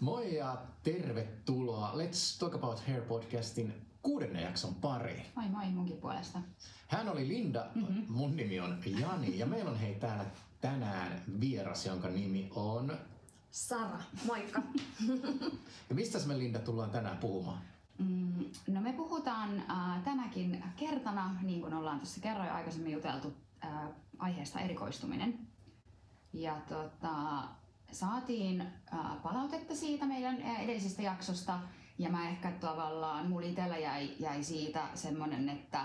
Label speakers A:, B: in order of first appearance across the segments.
A: Moi ja tervetuloa Let's Talk About Hair podcastin kuudennen jakson pariin.
B: Moi moi munkin puolesta.
A: Hän oli Linda, mm-hmm. mun nimi on Jani ja meillä on hei täällä tänään vieras, jonka nimi on...
C: Sara, moikka.
A: ja mistä me Linda tullaan tänään puhumaan?
B: Mm, no me puhutaan äh, tänäkin kertana, niin kuin ollaan tuossa kerroin aikaisemmin juteltu, äh, aiheesta erikoistuminen. Ja tota, saatiin palautetta siitä meidän edellisestä jaksosta ja mä ehkä tavallaan, mulla itsellä jäi, jäi siitä semmonen, että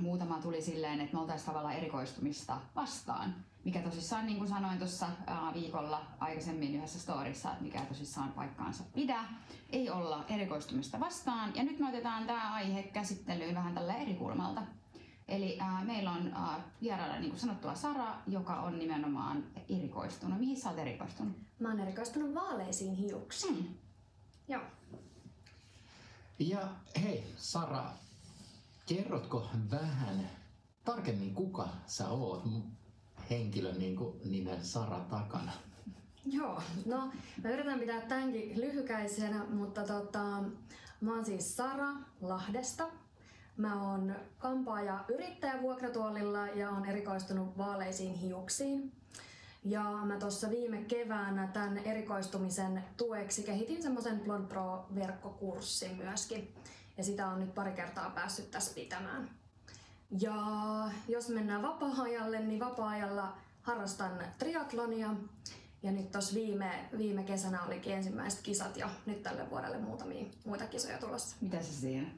B: muutama tuli silleen, että me oltaisiin tavallaan erikoistumista vastaan. Mikä tosissaan, niin kuin sanoin tuossa viikolla aikaisemmin yhdessä storissa, että mikä tosissaan paikkaansa pidä, ei olla erikoistumista vastaan. Ja nyt me otetaan tämä aihe käsittelyyn vähän tällä eri kulmalta. Eli äh, meillä on äh, vieraana niin kuin sanottua Sara, joka on nimenomaan erikoistunut. Mihin sä oot erikoistunut?
C: Mä oon erikoistunut vaaleisiin hiuksiin. Hmm. Joo.
A: Ja hei Sara, kerrotko vähän tarkemmin kuka sä oot henkilön niin kuin nimen Sara takana?
C: Joo, no mä yritän pitää tämänkin lyhykäisenä, mutta tota, mä oon siis Sara Lahdesta. Mä oon kampaaja yrittäjä vuokratuolilla ja on erikoistunut vaaleisiin hiuksiin. Ja mä tuossa viime keväänä tämän erikoistumisen tueksi kehitin semmoisen Blond Pro-verkkokurssin myöskin. Ja sitä on nyt pari kertaa päässyt tässä pitämään. Ja jos mennään vapaa-ajalle, niin vapaa-ajalla harrastan triatlonia. Ja nyt tuossa viime, viime kesänä olikin ensimmäiset kisat ja nyt tälle vuodelle muutamia muita kisoja tulossa.
B: Mitä se siinä?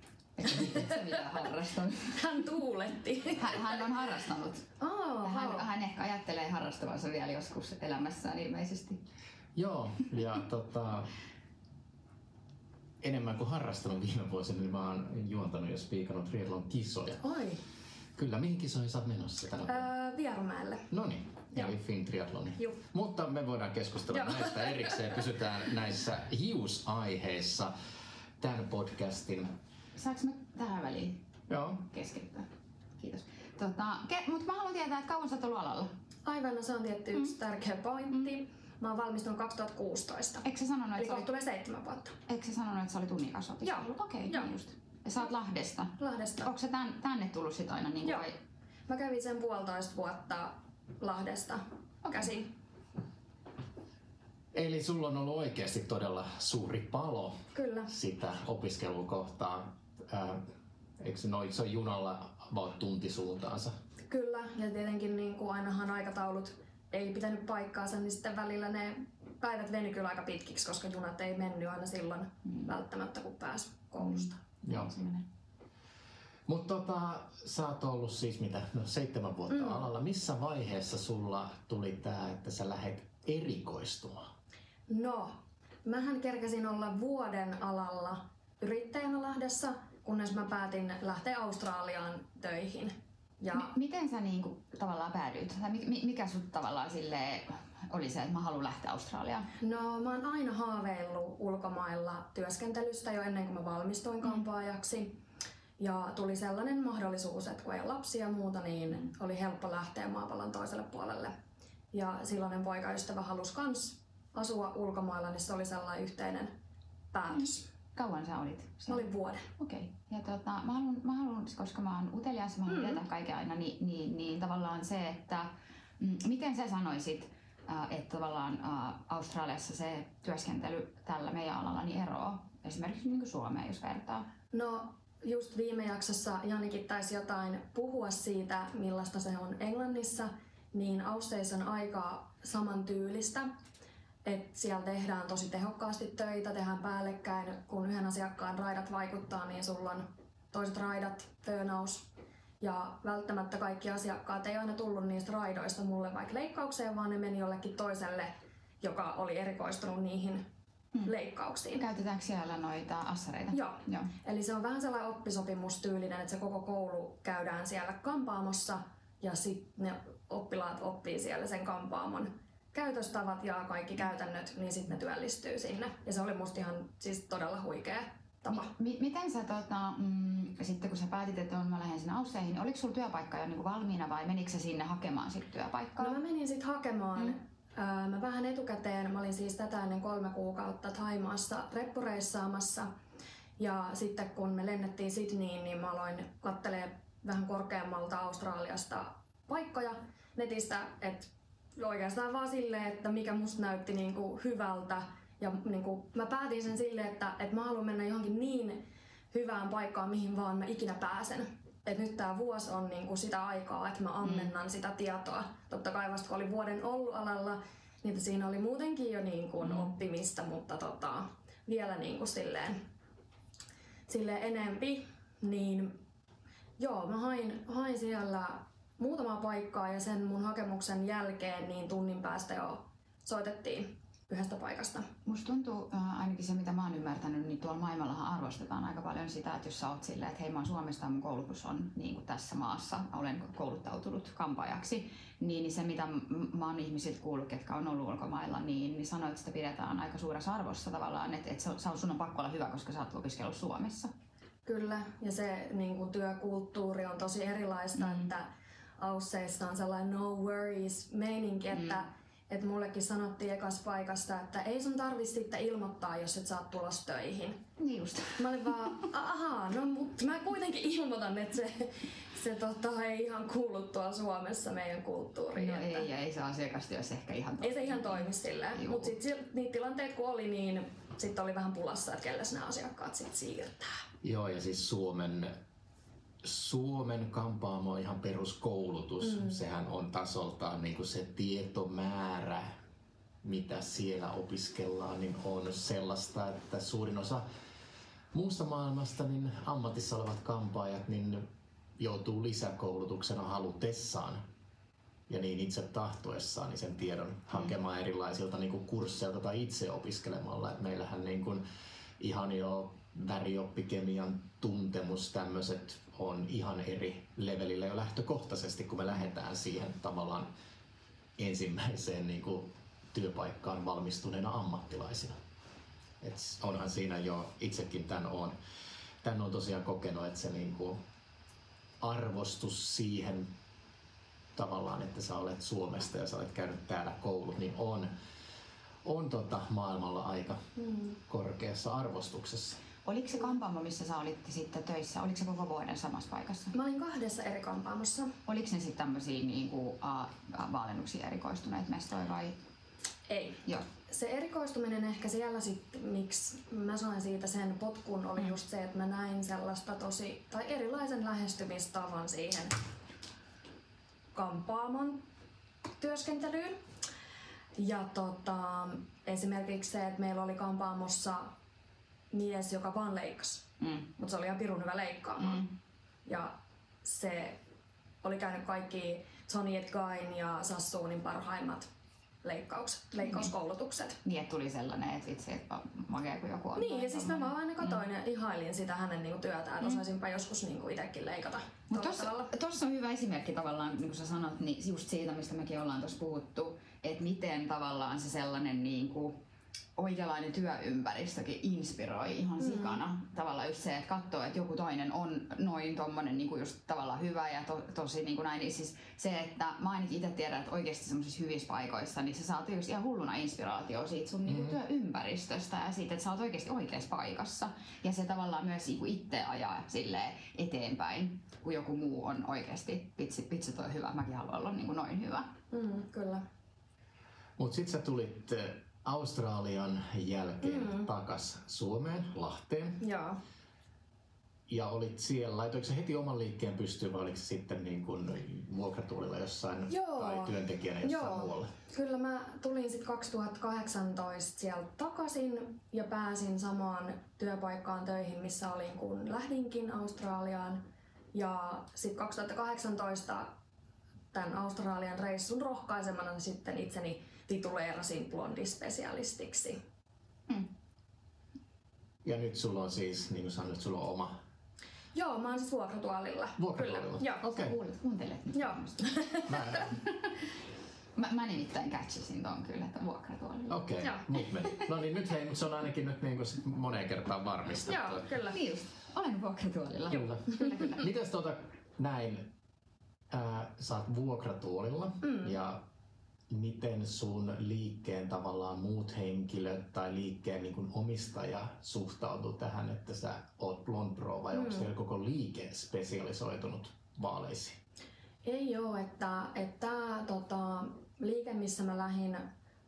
B: Mitä harrastanut?
C: Hän tuuletti.
B: Hän, hän on harrastanut.
C: Oh,
B: hän, hän ehkä ajattelee harrastavansa vielä joskus elämässään ilmeisesti.
A: Joo, ja tota, enemmän kuin harrastanut viime vuosina, niin mä oon juontanut ja spiikannut triathlon kisoja.
C: Oi.
A: Kyllä, mihin kisoihin sä oot menossa tänä
C: öö, Vierumäelle.
A: No niin, eli Finn Triathloni.
C: Juh.
A: Mutta me voidaan keskustella Joo. näistä erikseen. Pysytään näissä hiusaiheissa tämän podcastin
B: Saanko mä tähän väliin
A: Joo.
B: keskittää? Kiitos. Tota, ke- mutta mä haluan tietää, että kauan sä oot ollut alalla?
C: Aivan, no se on tietty yksi mm. tärkeä pointti. Mm. Mä oon valmistunut 2016.
B: Eikö sä sanonut,
C: Eli
B: että
C: kohta tulee seitsemän vuotta.
B: Eikö sä sanonut, että sä olit unikas
C: Joo.
B: Okei, okay,
C: Joo.
B: niin just. Ja sä oot Lahdesta.
C: Lahdesta.
B: Onko se tän, tänne tullut sit aina niin
C: Joo.
B: vai?
C: Mä kävin sen puolitoista vuotta Lahdesta
B: Okei.
C: käsin.
A: Eli sulla on ollut oikeasti todella suuri palo
C: Kyllä.
A: sitä opiskelua kohtaan. Ää, eikö se noin, se on junalla about tunti suuntaansa?
C: Kyllä, ja tietenkin niin kuin ainahan aikataulut ei pitänyt paikkaansa, niin sitten välillä ne päivät venyi kyllä aika pitkiksi, koska junat ei mennyt aina silloin mm. välttämättä, kun pääsi koulusta.
A: Joo.
B: Se menee.
A: Mutta tota, sä oot ollut siis mitä, no seitsemän vuotta mm. alalla. Missä vaiheessa sulla tuli tää, että sä lähet erikoistumaan?
C: No, mähän kerkäsin olla vuoden alalla yrittäjänä Lahdessa, kunnes mä päätin lähteä Australiaan töihin. Ja
B: M- miten sä niinku tavallaan päädyit? Tai mi- mi- mikä sut tavallaan sille oli se, että mä haluan lähteä Australiaan?
C: No mä oon aina haaveillut ulkomailla työskentelystä jo ennen kuin mä valmistuin kampaajaksi. Ja tuli sellainen mahdollisuus, että kun ei ole lapsia ja muuta, niin oli helppo lähteä maapallon toiselle puolelle. Ja silloinen poikaystävä halusi kans asua ulkomailla, niin se oli sellainen yhteinen päätös.
B: Kauan sä olit?
C: Mä
B: siellä?
C: olin vuoden.
B: Okei. Ja tota, mä haluan, mä haluan, koska mä oon utelias, mä haluan
C: Mm.
B: tietää kaiken aina, niin, niin, niin tavallaan se, että mm, miten sä sanoisit, äh, että tavallaan äh, Australiassa se työskentely tällä meidän alalla niin eroaa esimerkiksi niin kuin Suomeen, jos vertaa?
C: No just viime jaksossa Janikin taisi jotain puhua siitä, millaista se on Englannissa, niin Ausseissa on aika samantyylistä. Että siellä tehdään tosi tehokkaasti töitä, tehdään päällekkäin, kun yhden asiakkaan raidat vaikuttaa, niin sulla on toiset raidat, burnaus. Ja välttämättä kaikki asiakkaat ei aina tullut niistä raidoista mulle vaikka leikkaukseen, vaan ne meni jollekin toiselle, joka oli erikoistunut niihin leikkauksiin.
B: Käytetäänkö siellä noita assareita?
C: Joo.
B: Joo.
C: Eli se on vähän sellainen oppisopimustyylinen, että se koko koulu käydään siellä kampaamossa ja sitten ne oppilaat oppii siellä sen kampaamon käytöstavat ja kaikki käytännöt, niin sitten ne työllistyy sinne. Ja se oli musta ihan siis todella huikea tapa.
B: Mi- miten sä, tota, mm, sitten kun sä päätit, että on, mä lähden sinne Ausseihin, niin oliko sulla työpaikka jo niin valmiina vai menikö sä sinne hakemaan sit työpaikkaa?
C: No mä menin sitten hakemaan mm. Öö, mä vähän etukäteen, mä olin siis tätä ennen kolme kuukautta Thaimaassa reppureissaamassa. Ja sitten kun me lennettiin Sydneyin, niin mä aloin kattelee vähän korkeammalta Australiasta paikkoja netistä, että oikeastaan vaan silleen, että mikä musta näytti niinku hyvältä. Ja niinku, mä päätin sen silleen, että, että mä haluan mennä johonkin niin hyvään paikkaan, mihin vaan mä ikinä pääsen. Et nyt tämä vuosi on niinku sitä aikaa, että mä ammennan mm. sitä tietoa. Totta kai vasta kun oli vuoden ollut alalla, niin siinä oli muutenkin jo niinku mm. oppimista, mutta tota, vielä niinku silleen, silleen enempi. Niin joo, mä hain, hain siellä muutamaa paikkaa ja sen mun hakemuksen jälkeen niin tunnin päästä jo soitettiin yhdestä paikasta.
B: Musta tuntuu, äh, ainakin se mitä mä oon ymmärtänyt, niin tuolla maailmallahan arvostetaan aika paljon sitä, että jos sä oot silleen, että hei mä oon Suomesta ja mun koulutus on niin kuin tässä maassa, olen kouluttautunut kampaajaksi, niin, niin se mitä mä oon ihmisiltä kuullut, ketkä on ollut ulkomailla, niin, niin sanoit, että sitä pidetään aika suuressa arvossa tavallaan, että, että se, sun on pakko olla hyvä, koska sä oot opiskellut Suomessa.
C: Kyllä, ja se niin kuin työkulttuuri on tosi erilaista, mm. että Ausseissa on sellainen no worries meininki, mm. että et mullekin sanottiin ekas paikasta, että ei sun tarvi sitten ilmoittaa, jos et saa tulos töihin.
B: Niin just.
C: Mä olin vaan, ahaa, no mutta mä kuitenkin ilmoitan, että se, se tota, ei ihan kuulu tuolla Suomessa meidän kulttuuriin.
B: No
C: että...
B: ei, ja ei se asiakastyössä ehkä ihan
C: toimi. Ei se ihan toimi silleen. Mutta sitten niitä tilanteita kun oli, niin sitten oli vähän pulassa, että kelle nämä asiakkaat sitten siirtää.
A: Joo, ja siis Suomen Suomen kampaamo on ihan peruskoulutus. Mm. Sehän on tasoltaan niin kuin se tietomäärä, mitä siellä opiskellaan, niin on sellaista, että suurin osa muusta maailmasta niin ammatissa olevat kampaajat niin joutuu lisäkoulutuksena halutessaan ja niin itse tahtoessaan niin sen tiedon mm. hakemaan erilaisilta niin kuin kursseilta tai itse opiskelemalla. Et meillähän niin kuin ihan jo värioppikemian tuntemus, tämmöiset on ihan eri levelillä jo lähtökohtaisesti, kun me lähdetään siihen tavallaan ensimmäiseen niin kuin, työpaikkaan valmistuneena ammattilaisina. Et onhan siinä jo itsekin tämän on, tämän on tosiaan kokenut, että se niin kuin, arvostus siihen tavallaan, että sä olet Suomesta ja sä olet käynyt täällä koulut, niin on, on tota maailmalla aika mm. korkeassa arvostuksessa.
B: Oliko se kampaamo, missä sä olit sitten töissä, oliko se koko vuoden samassa paikassa?
C: Mä olin kahdessa eri kampaamossa.
B: Oliko ne sitten tämmöisiä niin kuin, vaalennuksiin erikoistuneet mestoja vai?
C: Ei.
B: Joo.
C: Se erikoistuminen ehkä siellä sitten, miksi mä sain siitä sen potkun, oli mm. just se, että mä näin sellaista tosi, tai erilaisen lähestymistavan siihen kampaamon työskentelyyn. Ja tota, esimerkiksi se, että meillä oli kampaamossa mies, joka vaan leikkasi. Mm. Mutta se oli ihan pirun hyvä leikkaamaan. Mm. Ja se oli käynyt kaikki Tony Edgain ja Sassuunin parhaimmat leikkaukset, leikkauskoulutukset.
B: Niin, että tuli sellainen, että vitsi, että makea kun joku on.
C: Niin, ja siis mä vaan aina katoin mm. ja ihailin sitä hänen niinku työtään, että mm. osaisinpa joskus niinku itsekin leikata.
B: Mutta tuossa on hyvä esimerkki tavallaan, niin kuin sä sanot, niin just siitä, mistä mekin ollaan tuossa puhuttu, että miten tavallaan se sellainen niin kuin, oikeanlainen työympäristökin inspiroi ihan mm. sikana. Mm. Tavallaan just se, että katsoo, että joku toinen on noin tommonen niin kuin just tavallaan hyvä ja to, tosi niin kuin näin. Niin siis se, että mä ainakin itse tiedän, että oikeasti semmoisissa hyvissä paikoissa, niin sä saat just ihan hulluna inspiraatio siitä sun mm. niin kuin työympäristöstä ja siitä, että sä oot oikeasti oikeassa paikassa. Ja se tavallaan myös niin kuin itse ajaa sille eteenpäin, kun joku muu on oikeasti, vitsi, vitsi toi hyvä, mäkin haluan olla niin kuin noin hyvä.
C: Mm, kyllä.
A: Mutta sitten sä tulit Australian jälkeen mm. takas Suomeen, Lahteen.
C: Joo.
A: Ja olit siellä, laitoiko heti oman liikkeen pystyyn vai oliko se sitten niin kuin vuokratuolilla jossain
C: Joo.
A: tai työntekijänä jossain
C: Joo.
A: muualla?
C: Kyllä mä tulin sitten 2018 sieltä takaisin ja pääsin samaan työpaikkaan töihin, missä olin kun lähdinkin Australiaan. Ja sitten 2018 tämän Australian reissun rohkaisemana sitten itseni tituleerasin blondispesialistiksi. Mm.
A: Ja nyt sulla on siis, niin kuin sanoit, sulla on oma
C: Joo, mä oon siis vuokratuolilla.
A: Vuokratuolilla?
C: Joo.
A: Okei. Okay.
B: Kuulet, kuuntelet.
C: Joo.
B: mä, mä, mä nimittäin catchasin ton kyllä, että vuokratuolilla.
A: Okei, okay. nyt meni. No niin, nyt hei, se on ainakin nyt niin kuin moneen kertaan varmistettu.
C: Joo, kyllä.
B: Niin just, olen vuokratuolilla.
A: Kyllä. kyllä, kyllä. Mites tuota näin, äh, sä oot vuokratuolilla mm. ja miten sun liikkeen tavallaan muut henkilöt tai liikkeen niin kuin omistaja suhtautuu tähän, että sä oot Blond Pro vai mm. onko teillä koko liike spesialisoitunut vaaleisiin?
C: Ei ole, että, että tota, liike, missä mä lähdin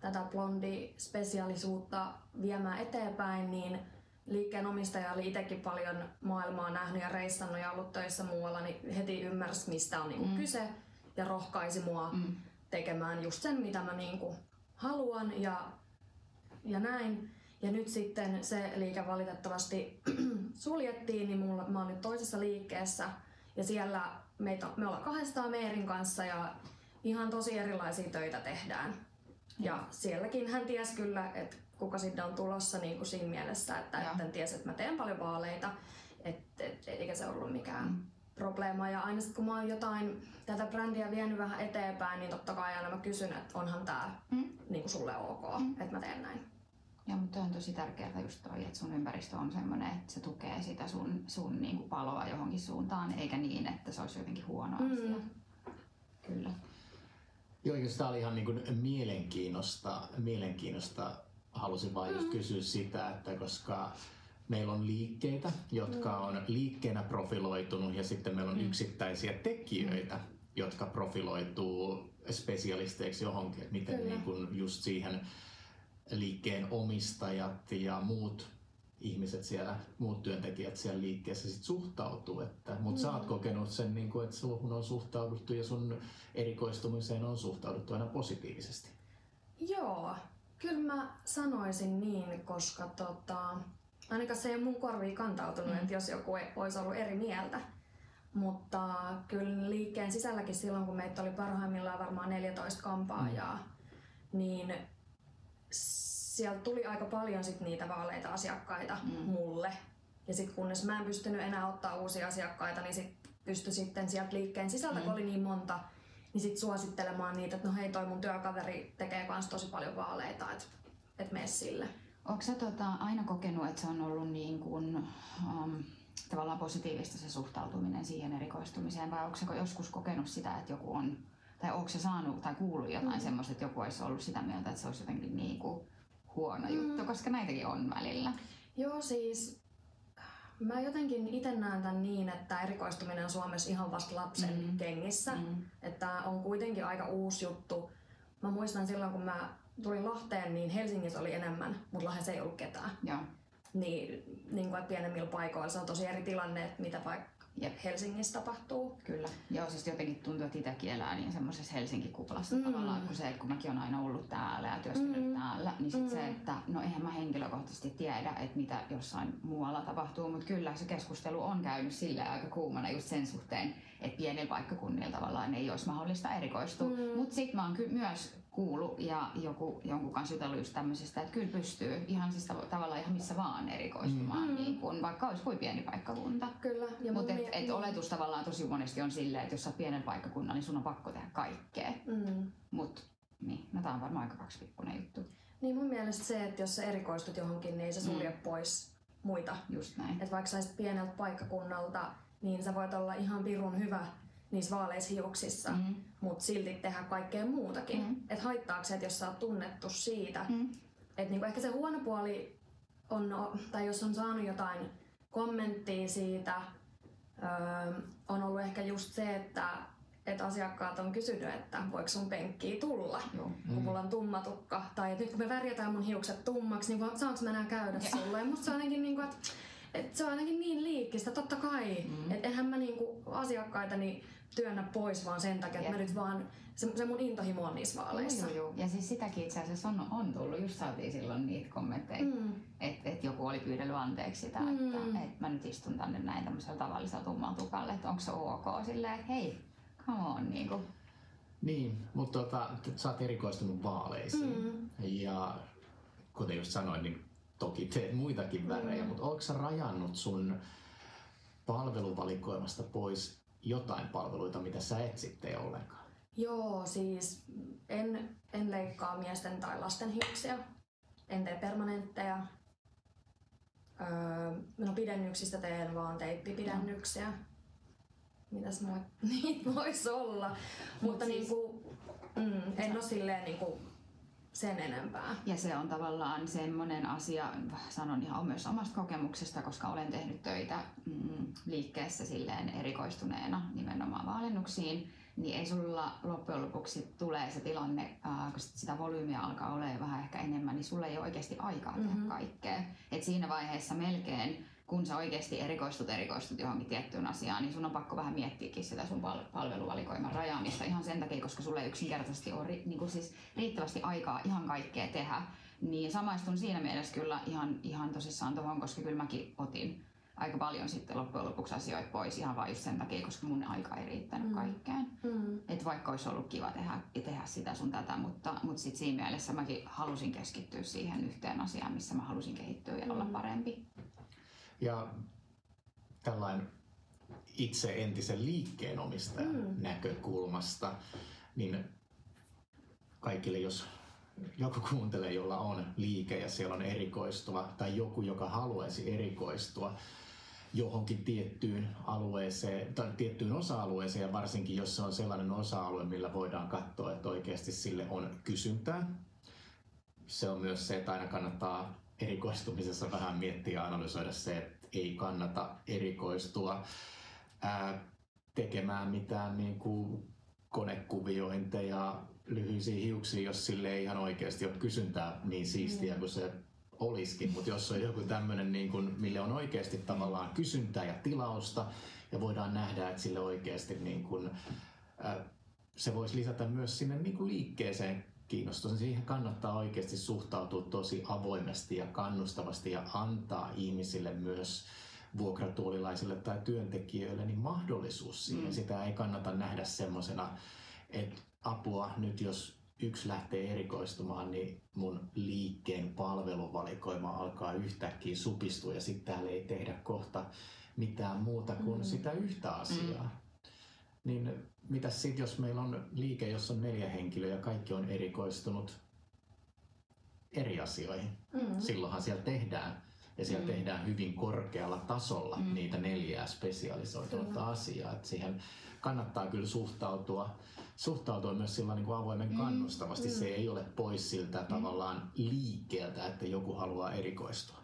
C: tätä blondi-spesiaalisuutta viemään eteenpäin, niin liikkeen omistaja oli itsekin paljon maailmaa nähnyt ja reissannut ja ollut töissä muualla, niin heti ymmärsi, mistä on niinku mm. kyse ja rohkaisi mua mm. Tekemään just sen, mitä mä niinku haluan ja, ja näin. Ja nyt sitten se liike valitettavasti suljettiin, niin mulla, mä oon nyt toisessa liikkeessä ja siellä meitä, me ollaan kahdestaan Meerin kanssa ja ihan tosi erilaisia töitä tehdään. Ja sielläkin hän ties kyllä, että kuka sinne on tulossa niin kuin siinä mielessä, että en tiesi, että mä teen paljon vaaleita, et, et, eikä se ollut mikään mm. Probleema. Ja aina sitten kun mä oon jotain tätä brändiä vienyt vähän eteenpäin, niin totta kai aina mä kysyn, että onhan tää mm. niin kuin sulle ok, mm. että mä teen näin.
B: Ja mutta on tosi tärkeää just toi, että sun ympäristö on semmoinen, että se tukee sitä sun, sun niin kuin paloa johonkin suuntaan, eikä niin, että se olisi jotenkin huono mm. asia. Kyllä.
A: Joo, jos tämä oli ihan niin kuin mielenkiinnosta, mielenkiinnosta halusin vain just mm. kysyä sitä, että koska meillä on liikkeitä, jotka mm. on liikkeenä profiloitunut ja sitten meillä on mm. yksittäisiä tekijöitä, jotka profiloituu spesialisteiksi johonkin, että miten niin kuin just siihen liikkeen omistajat ja muut ihmiset siellä, muut työntekijät siellä liikkeessä sit suhtautuu. Että, mutta mm. sä oot kokenut sen, niin kuin, että suhun on suhtauduttu ja sun erikoistumiseen on suhtauduttu aina positiivisesti.
C: Joo, kyllä mä sanoisin niin, koska tota, ainakaan se ei mun korviin kantautunut, mm. että jos joku ei, olisi ollut eri mieltä. Mutta kyllä liikkeen sisälläkin silloin, kun meitä oli parhaimmillaan varmaan 14 kampaajaa, mm. niin sieltä tuli aika paljon sit niitä vaaleita asiakkaita mm. mulle. Ja sitten kunnes mä en pystynyt enää ottaa uusia asiakkaita, niin sit pystyi sitten sieltä liikkeen sisältä, mm. kun oli niin monta, niin sit suosittelemaan niitä, että no hei toi mun työkaveri tekee kans tosi paljon vaaleita, että et mene sille.
B: Onko sä tota, aina kokenut, että se on ollut niin kuin, um, tavallaan positiivista se suhtautuminen siihen erikoistumiseen vai onko sä joskus kokenut sitä, että joku on, tai onko sä saanut tai kuullut jotain mm. semmoista, että joku olisi ollut sitä mieltä, että se olisi jotenkin niin kuin huono mm. juttu, koska näitäkin on välillä.
C: Joo, siis Mä jotenkin itse näen tämän niin, että erikoistuminen on Suomessa ihan vasta lapsen mm. kengissä. Mm. Että on kuitenkin aika uusi juttu. Mä muistan silloin, kun mä tulin Lahteen, niin Helsingissä oli enemmän, mutta Lahdessa ei ollut ketään.
B: Ja.
C: Niin, niin kuin, että pienemmillä paikoilla se on tosi eri tilanne, että mitä vaikka Jep. Helsingissä tapahtuu.
B: Kyllä. Joo, siis jotenkin tuntuu, että itsekin elää niin semmoisessa Helsinki-kuplassa mm. tavallaan, kun se, että kun mäkin olen aina ollut täällä ja työskennellyt mm. täällä, niin sit mm. se, että no eihän mä henkilökohtaisesti tiedä, että mitä jossain muualla tapahtuu, mutta kyllä se keskustelu on käynyt sille aika kuumana just sen suhteen, että pienillä paikkakunnilla tavallaan ei olisi mahdollista erikoistua. Mm. Mutta sitten mä oon myös kuullut ja joku, jonkun kanssa jutellut just tämmöisestä, että kyllä pystyy ihan siis tav- tavallaan ihan missä vaan erikoistumaan, mm. niin kun, vaikka olisi kuin pieni paikkakunta.
C: Kyllä.
B: Mutta et, et oletus tavallaan tosi monesti on silleen, että jos sä pienen paikkakunnan, niin sun on pakko tehdä kaikkea. Mm. Mut niin, no tää on varmaan aika kaksipikkunen juttu.
C: Niin mun mielestä se, että jos sä erikoistut johonkin, niin ei se sulje mm. pois muita.
B: Just näin.
C: Että vaikka sä pieneltä paikkakunnalta, niin sä voit olla ihan pirun hyvä niissä vaaleissa hiuksissa, mm. Mutta silti tehdä kaikkea muutakin. Mm. Että haittaako se, että jos sä oot tunnettu siitä, mm. että niinku ehkä se huono puoli on, tai jos on saanut jotain kommenttia siitä, öö, on ollut ehkä just se, että että asiakkaat on kysynyt, että voiko sun penkkiä tulla, Joo. kun mm. mulla on tumma tukka. Tai että nyt kun me värjätään mun hiukset tummaksi, niin saanko mä enää käydä ja. sulle? Ja musta se on ainakin niin kuin, että, että se on ainakin niin liikkistä, totta kai. Mm. Että enhän mä niin kuin asiakkaitani työnnä pois vaan sen takia, että mä nyt vaan, se, se mun intohimo on niissä vaaleissa.
B: Joo, joo. Ja siis sitäkin itse asiassa on, on tullut, just saatiin silloin niitä kommentteja, mm. että et joku oli pyydellyt anteeksi sitä, mm. että et mä nyt istun tänne näin tämmöisellä tavallisella tummalla tukalla, että onko se ok silleen, että hei, come on, niin kuin.
A: Niin, mutta tota, sä oot erikoistunut vaaleisiin mm. ja kuten just sanoin, niin toki teet muitakin värejä, mm. mutta onko sä rajannut sun palveluvalikoimasta pois jotain palveluita, mitä sä et sitten ollenkaan?
C: Joo, siis en, en leikkaa miesten tai lasten hiuksia. En tee permanentteja. Öö, no pidennyksistä teen vaan teippipidennyksiä. mitäs muut, niitä voisi olla. Mut Mutta siis... niinku, mm, en ole silleen niinku sen enempää.
B: Ja se on tavallaan semmoinen asia, sanon ihan myös omasta kokemuksesta, koska olen tehnyt töitä mm, liikkeessä silleen erikoistuneena nimenomaan valennuksiin, niin ei sulla loppujen lopuksi tulee se tilanne, äh, kun sitä volyymiä alkaa olemaan vähän ehkä enemmän, niin sulla ei ole oikeasti aikaa tehdä mm-hmm. kaikkea. Et siinä vaiheessa melkein kun sä oikeasti erikoistut erikoistut johonkin tiettyyn asiaan, niin sun on pakko vähän miettiäkin sitä sun pal- palveluvalikoiman rajaamista ihan sen takia, koska sulle ei yksinkertaisesti ole ri- niin kuin siis riittävästi aikaa ihan kaikkea tehdä. Niin samaistun siinä mielessä kyllä ihan, ihan tosissaan tuohon, koska kyllä mäkin otin aika paljon sitten loppujen lopuksi asioita pois ihan vain just sen takia, koska mun aika ei riittänyt mm. kaikkeen. Mm. Että vaikka olisi ollut kiva tehdä, tehdä sitä sun tätä, mutta, mutta sitten siinä mielessä mäkin halusin keskittyä siihen yhteen asiaan, missä mä halusin kehittyä ja mm. olla parempi.
A: Ja tällainen itse entisen liikkeenomistajan mm. näkökulmasta, niin kaikille, jos joku kuuntelee, jolla on liike ja siellä on erikoistuva, tai joku, joka haluaisi erikoistua johonkin tiettyyn alueeseen tai tiettyyn osa-alueeseen, ja varsinkin jos se on sellainen osa-alue, millä voidaan katsoa, että oikeasti sille on kysyntää. Se on myös se, että aina kannattaa erikoistumisessa vähän miettiä ja analysoida se, että ei kannata erikoistua ää, tekemään mitään niin kuin konekuviointeja lyhyisiä hiuksia, jos sille ei ihan oikeasti ole kysyntää niin siistiä kuin se olisikin. Mutta jos on joku tämmöinen, niin kuin, mille on oikeasti tavallaan kysyntää ja tilausta, ja voidaan nähdä, että sille oikeasti niin kuin, ää, se voisi lisätä myös sinne niin kuin liikkeeseen kiinnostus, niin siihen kannattaa oikeasti suhtautua tosi avoimesti ja kannustavasti ja antaa ihmisille myös vuokratuolilaisille tai työntekijöille niin mahdollisuus siihen. Mm. Sitä ei kannata nähdä semmoisena, että apua nyt jos yksi lähtee erikoistumaan, niin mun liikkeen palveluvalikoima alkaa yhtäkkiä supistua ja sitten täällä ei tehdä kohta mitään muuta kuin mm. sitä yhtä asiaa. Mm. Niin mitä sitten, jos meillä on liike, jossa on neljä henkilöä ja kaikki on erikoistunut eri asioihin? Mm. Silloinhan siellä tehdään ja siellä mm. tehdään hyvin korkealla tasolla mm. niitä neljää spesialisoitunutta asiaa. Et siihen kannattaa kyllä suhtautua, suhtautua myös sillä niin kuin avoimen mm. kannustavasti. Mm. Se ei ole pois siltä mm. tavallaan liikkeeltä, että joku haluaa erikoistua.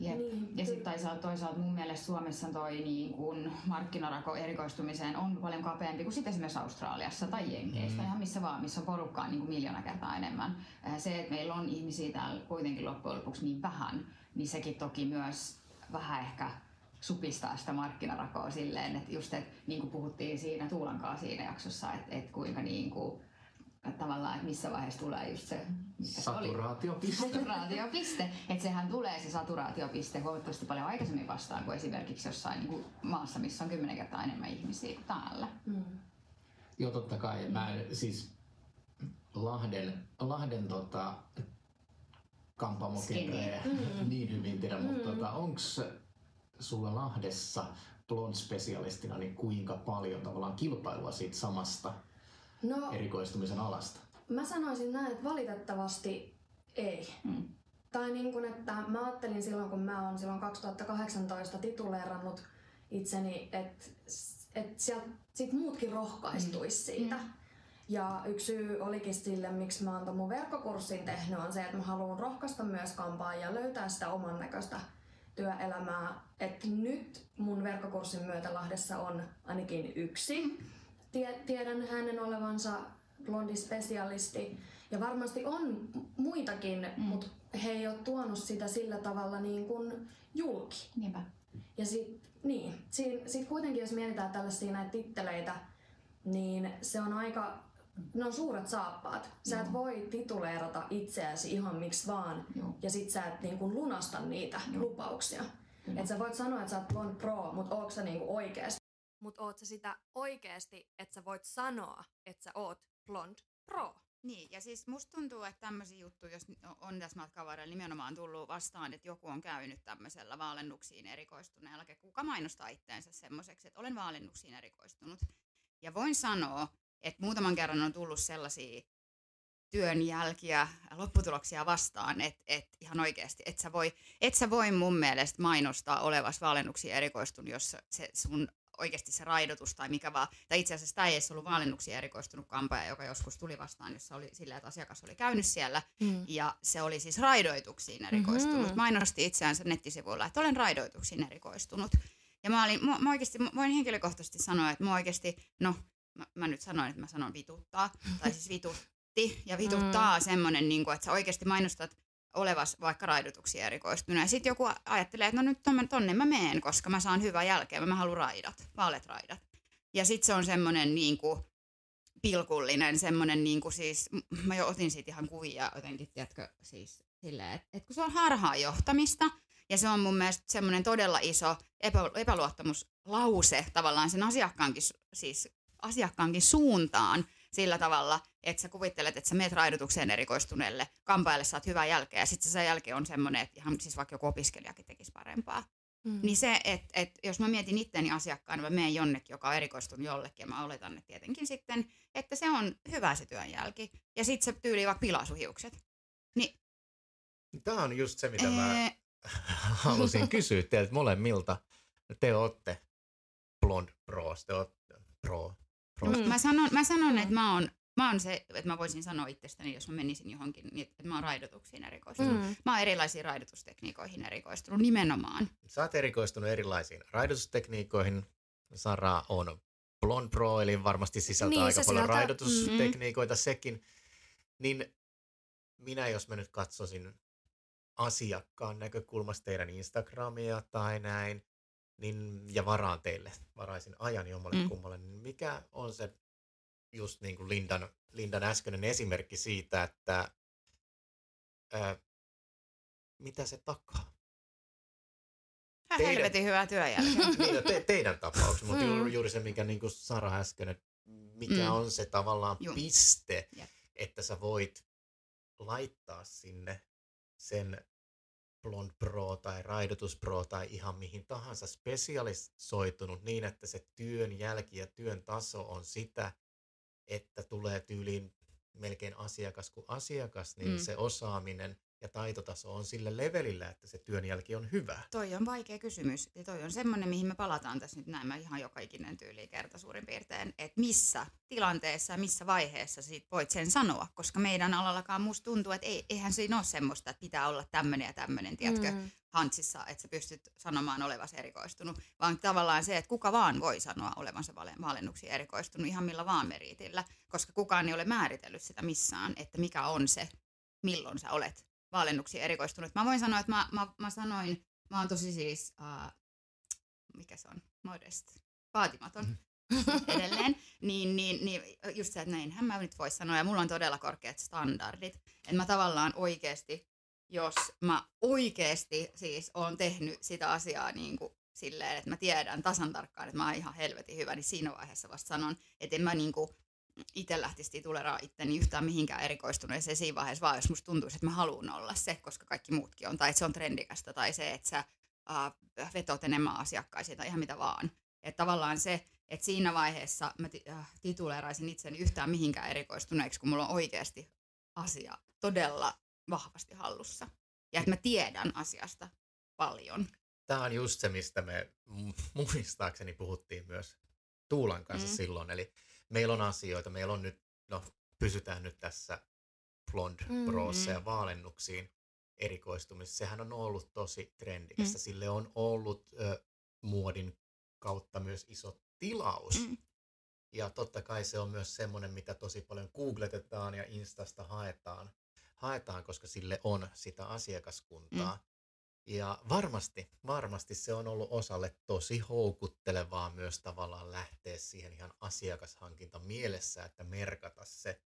B: Jep. Niin, ja sitten toisaalta, toisaalta mun mielestä Suomessa toi niin kun markkinarako erikoistumiseen on paljon kapeampi kuin sitten esimerkiksi Australiassa tai Jenkeissä, mm. ihan missä vaan, missä on porukkaa niin kuin miljoona kertaa enemmän. Se, että meillä on ihmisiä täällä kuitenkin loppujen lopuksi niin vähän, niin sekin toki myös vähän ehkä supistaa sitä markkinarakoa silleen, että just, että niin kuin puhuttiin siinä Tuulankaa siinä jaksossa, että, että kuinka niin kuin tavallaan, että missä vaiheessa tulee just se...
A: Saturaatiopiste.
B: Saturaatiopiste. Että sehän tulee se saturaatiopiste huomattavasti paljon aikaisemmin vastaan kuin esimerkiksi jossain niin kuin maassa, missä on kymmenen kertaa enemmän ihmisiä kuin täällä. Mm.
A: Joo, totta kai. Mä en, siis Lahden, Lahden tota, kampaamokenrejä mm. niin hyvin tiedä, mm. mutta tota, onko sulla Lahdessa blond specialistina niin kuinka paljon tavallaan kilpailua siitä samasta no, erikoistumisen alasta?
C: Mä sanoisin näin, että valitettavasti ei. Hmm. Tai niin kuin, että mä ajattelin silloin, kun mä oon silloin 2018 tituleerannut itseni, että että sieltä sit muutkin rohkaistuisi mm. siitä. Mm. Ja yksi syy olikin sille, miksi mä oon mun verkkokurssin tehnyt, on se, että mä haluan rohkaista myös kampaa ja löytää sitä oman näköistä työelämää. Että nyt mun verkkokurssin myötä Lahdessa on ainakin yksi mm tiedän hänen olevansa blondispesialisti. Ja varmasti on muitakin, mm. mutta he ei ole tuonut sitä sillä tavalla niin kuin julki.
B: Niinpä.
C: Ja sit, niin, sit, sit kuitenkin jos mietitään tällaisia näitä titteleitä, niin se on aika, ne on suuret saappaat. Sä Joo. et voi tituleerata itseäsi ihan miksi vaan, Joo. ja sit sä et niin kuin lunasta niitä Joo. lupauksia. Että sä voit sanoa, että sä oot Blond Pro, mutta ootko sä niinku oikeasti mutta oot sä sitä oikeasti, että sä voit sanoa, että sä oot blond pro.
B: Niin, ja siis musta tuntuu, että tämmöisiä juttuja, jos on tässä matkan varrella nimenomaan tullut vastaan, että joku on käynyt tämmöisellä vaalennuksiin erikoistuneella, kuka mainostaa itteensä semmoiseksi, että olen vaalennuksiin erikoistunut. Ja voin sanoa, että muutaman kerran on tullut sellaisia työn jälkiä, lopputuloksia vastaan, että et ihan oikeasti, että sä voi, et sä voi mun mielestä mainostaa olevas vaalennuksiin erikoistunut, jos se sun oikeasti se raidotus tai mikä vaan, tai itse asiassa tämä ei edes ollut vaalennuksia erikoistunut kampaaja, joka joskus tuli vastaan, jossa oli sillä, että asiakas oli käynyt siellä, mm. ja se oli siis raidoituksiin erikoistunut. Mm-hmm. Mainosti itseänsä nettisivuilla, että olen raidoituksiin erikoistunut. Ja mä, olin, mä, mä oikeasti, mä voin henkilökohtaisesti sanoa, että mä oikeasti, no mä, mä nyt sanoin, että mä sanon vituttaa, tai siis vitutti, ja vituttaa mm. semmoinen, niin kuin, että sä oikeasti mainostat olevas vaikka raidotuksia erikoistunut. Ja sitten joku ajattelee, että no nyt tonne, tonne mä meen, koska mä saan hyvää jälkeä, mä haluan raidat, vaaleat raidat. Ja sitten se on semmoinen niin kuin, pilkullinen, semmoinen niin kuin siis, mä jo otin siitä ihan kuvia jotenkin, tiedätkö, siis silleen, että, että kun se on harhaanjohtamista, ja se on mun mielestä semmoinen todella iso epä, epäluottamuslause tavallaan sen asiakkaankin, siis asiakkaankin suuntaan, sillä tavalla, että sä kuvittelet, että sä meet raidotukseen erikoistuneelle, kampaajalle saat hyvää jälkeä, ja sitten sen jälkeen on semmoinen, että ihan siis vaikka joku opiskelijakin tekisi parempaa. Mm. Niin se, että, että jos mä mietin itteni asiakkaana, mä menen jonnekin, joka on erikoistunut jollekin, ja mä oletan, että tietenkin sitten, että se on hyvä se työnjälki. Ja sitten se tyyli vaikka pilaa hiukset. Niin,
A: Tämä on just se, mitä ee... mä halusin kysyä teiltä molemmilta. Te olette Blond Pros, te olette Pro,
B: Mm. Mä sanon, mä sanon että mä oon, mä oon se, että mä voisin sanoa itsestäni, jos mä menisin johonkin, niin että mä oon raidotuksiin erikoistunut. Mm. Mä oon erilaisiin raidotustekniikoihin erikoistunut nimenomaan.
A: Sä oot erikoistunut erilaisiin raidotustekniikoihin. Sara on Blond Pro, eli varmasti sisältää niin, aika paljon sisältää... raidotustekniikoita mm. sekin. Niin minä, jos mä nyt katsoisin asiakkaan näkökulmasta teidän Instagramia tai näin, niin, ja varaan teille, varaisin ajan jommalle mm. kummalle, niin mikä on se just niin kuin Lindan, Lindan äskeinen esimerkki siitä, että ää, mitä se takaa?
B: teidän, helvetin hyvää työjälkeä.
A: niin, no, te, teidän tapauksessa, mutta mm. juuri, juuri se, mikä niin kuin Sara äsken, että mikä mm. on se tavallaan Jum. piste, yep. että sä voit laittaa sinne sen Blond Pro tai Raidotus Pro tai ihan mihin tahansa spesialisoitunut niin, että se työn jälki ja työn taso on sitä, että tulee tyyliin melkein asiakas kuin asiakas, niin mm. se osaaminen ja taitotaso on sillä levelillä, että se työn jälki on hyvä?
B: Toi on vaikea kysymys. Ja toi on semmoinen, mihin me palataan tässä nyt näin mä ihan joka ikinen tyyli kerta suurin piirtein, että missä tilanteessa ja missä vaiheessa sit voit sen sanoa, koska meidän alallakaan musta tuntuu, että ei, eihän siinä ole semmoista, että pitää olla tämmöinen ja tämmöinen, tiedätkö, mm. hantsissa, että sä pystyt sanomaan olevasi erikoistunut, vaan tavallaan se, että kuka vaan voi sanoa olevansa vaalennuksiin erikoistunut ihan millä vaan meriitillä, koska kukaan ei ole määritellyt sitä missään, että mikä on se, milloin sä olet vaalennuksiin erikoistunut. Mä voin sanoa, että mä, mä, mä sanoin, mä oon tosi siis, uh, mikä se on, modest, vaatimaton. Mm-hmm. edelleen, niin, niin, niin just se, että näinhän mä nyt vois sanoa, ja mulla on todella korkeat standardit, että mä tavallaan oikeasti, jos mä oikeasti siis oon tehnyt sitä asiaa niin kuin silleen, että mä tiedän tasan tarkkaan, että mä oon ihan helvetin hyvä, niin siinä vaiheessa vasta sanon, että en mä niin kuin itse lähtisi tituleraa itteni yhtään mihinkään erikoistuneeseen siinä vaiheessa, vaan jos musta tuntuisi, että mä haluan olla se, koska kaikki muutkin on, tai että se on trendikästä, tai se, että sä äh, vetot enemmän asiakkaisiin, tai ihan mitä vaan. Että tavallaan se, että siinä vaiheessa mä t- äh, tituleeraisin itseni yhtään mihinkään erikoistuneeksi, kun mulla on oikeasti asia todella vahvasti hallussa. Ja että mä tiedän asiasta paljon.
A: Tämä on just se, mistä me muistaakseni puhuttiin myös Tuulan kanssa mm. silloin. Eli meillä on asioita, meillä on nyt, no pysytään nyt tässä blond mm-hmm. ja vaalennuksiin erikoistumisessa. Sehän on ollut tosi trendikästä. Mm. Sille on ollut ö, muodin kautta myös iso tilaus. Mm. Ja totta kai se on myös semmoinen, mitä tosi paljon googletetaan ja Instasta haetaan, haetaan koska sille on sitä asiakaskuntaa. Mm. Ja varmasti, varmasti se on ollut osalle tosi houkuttelevaa myös tavallaan lähteä siihen ihan asiakashankinta mielessä, että merkata se,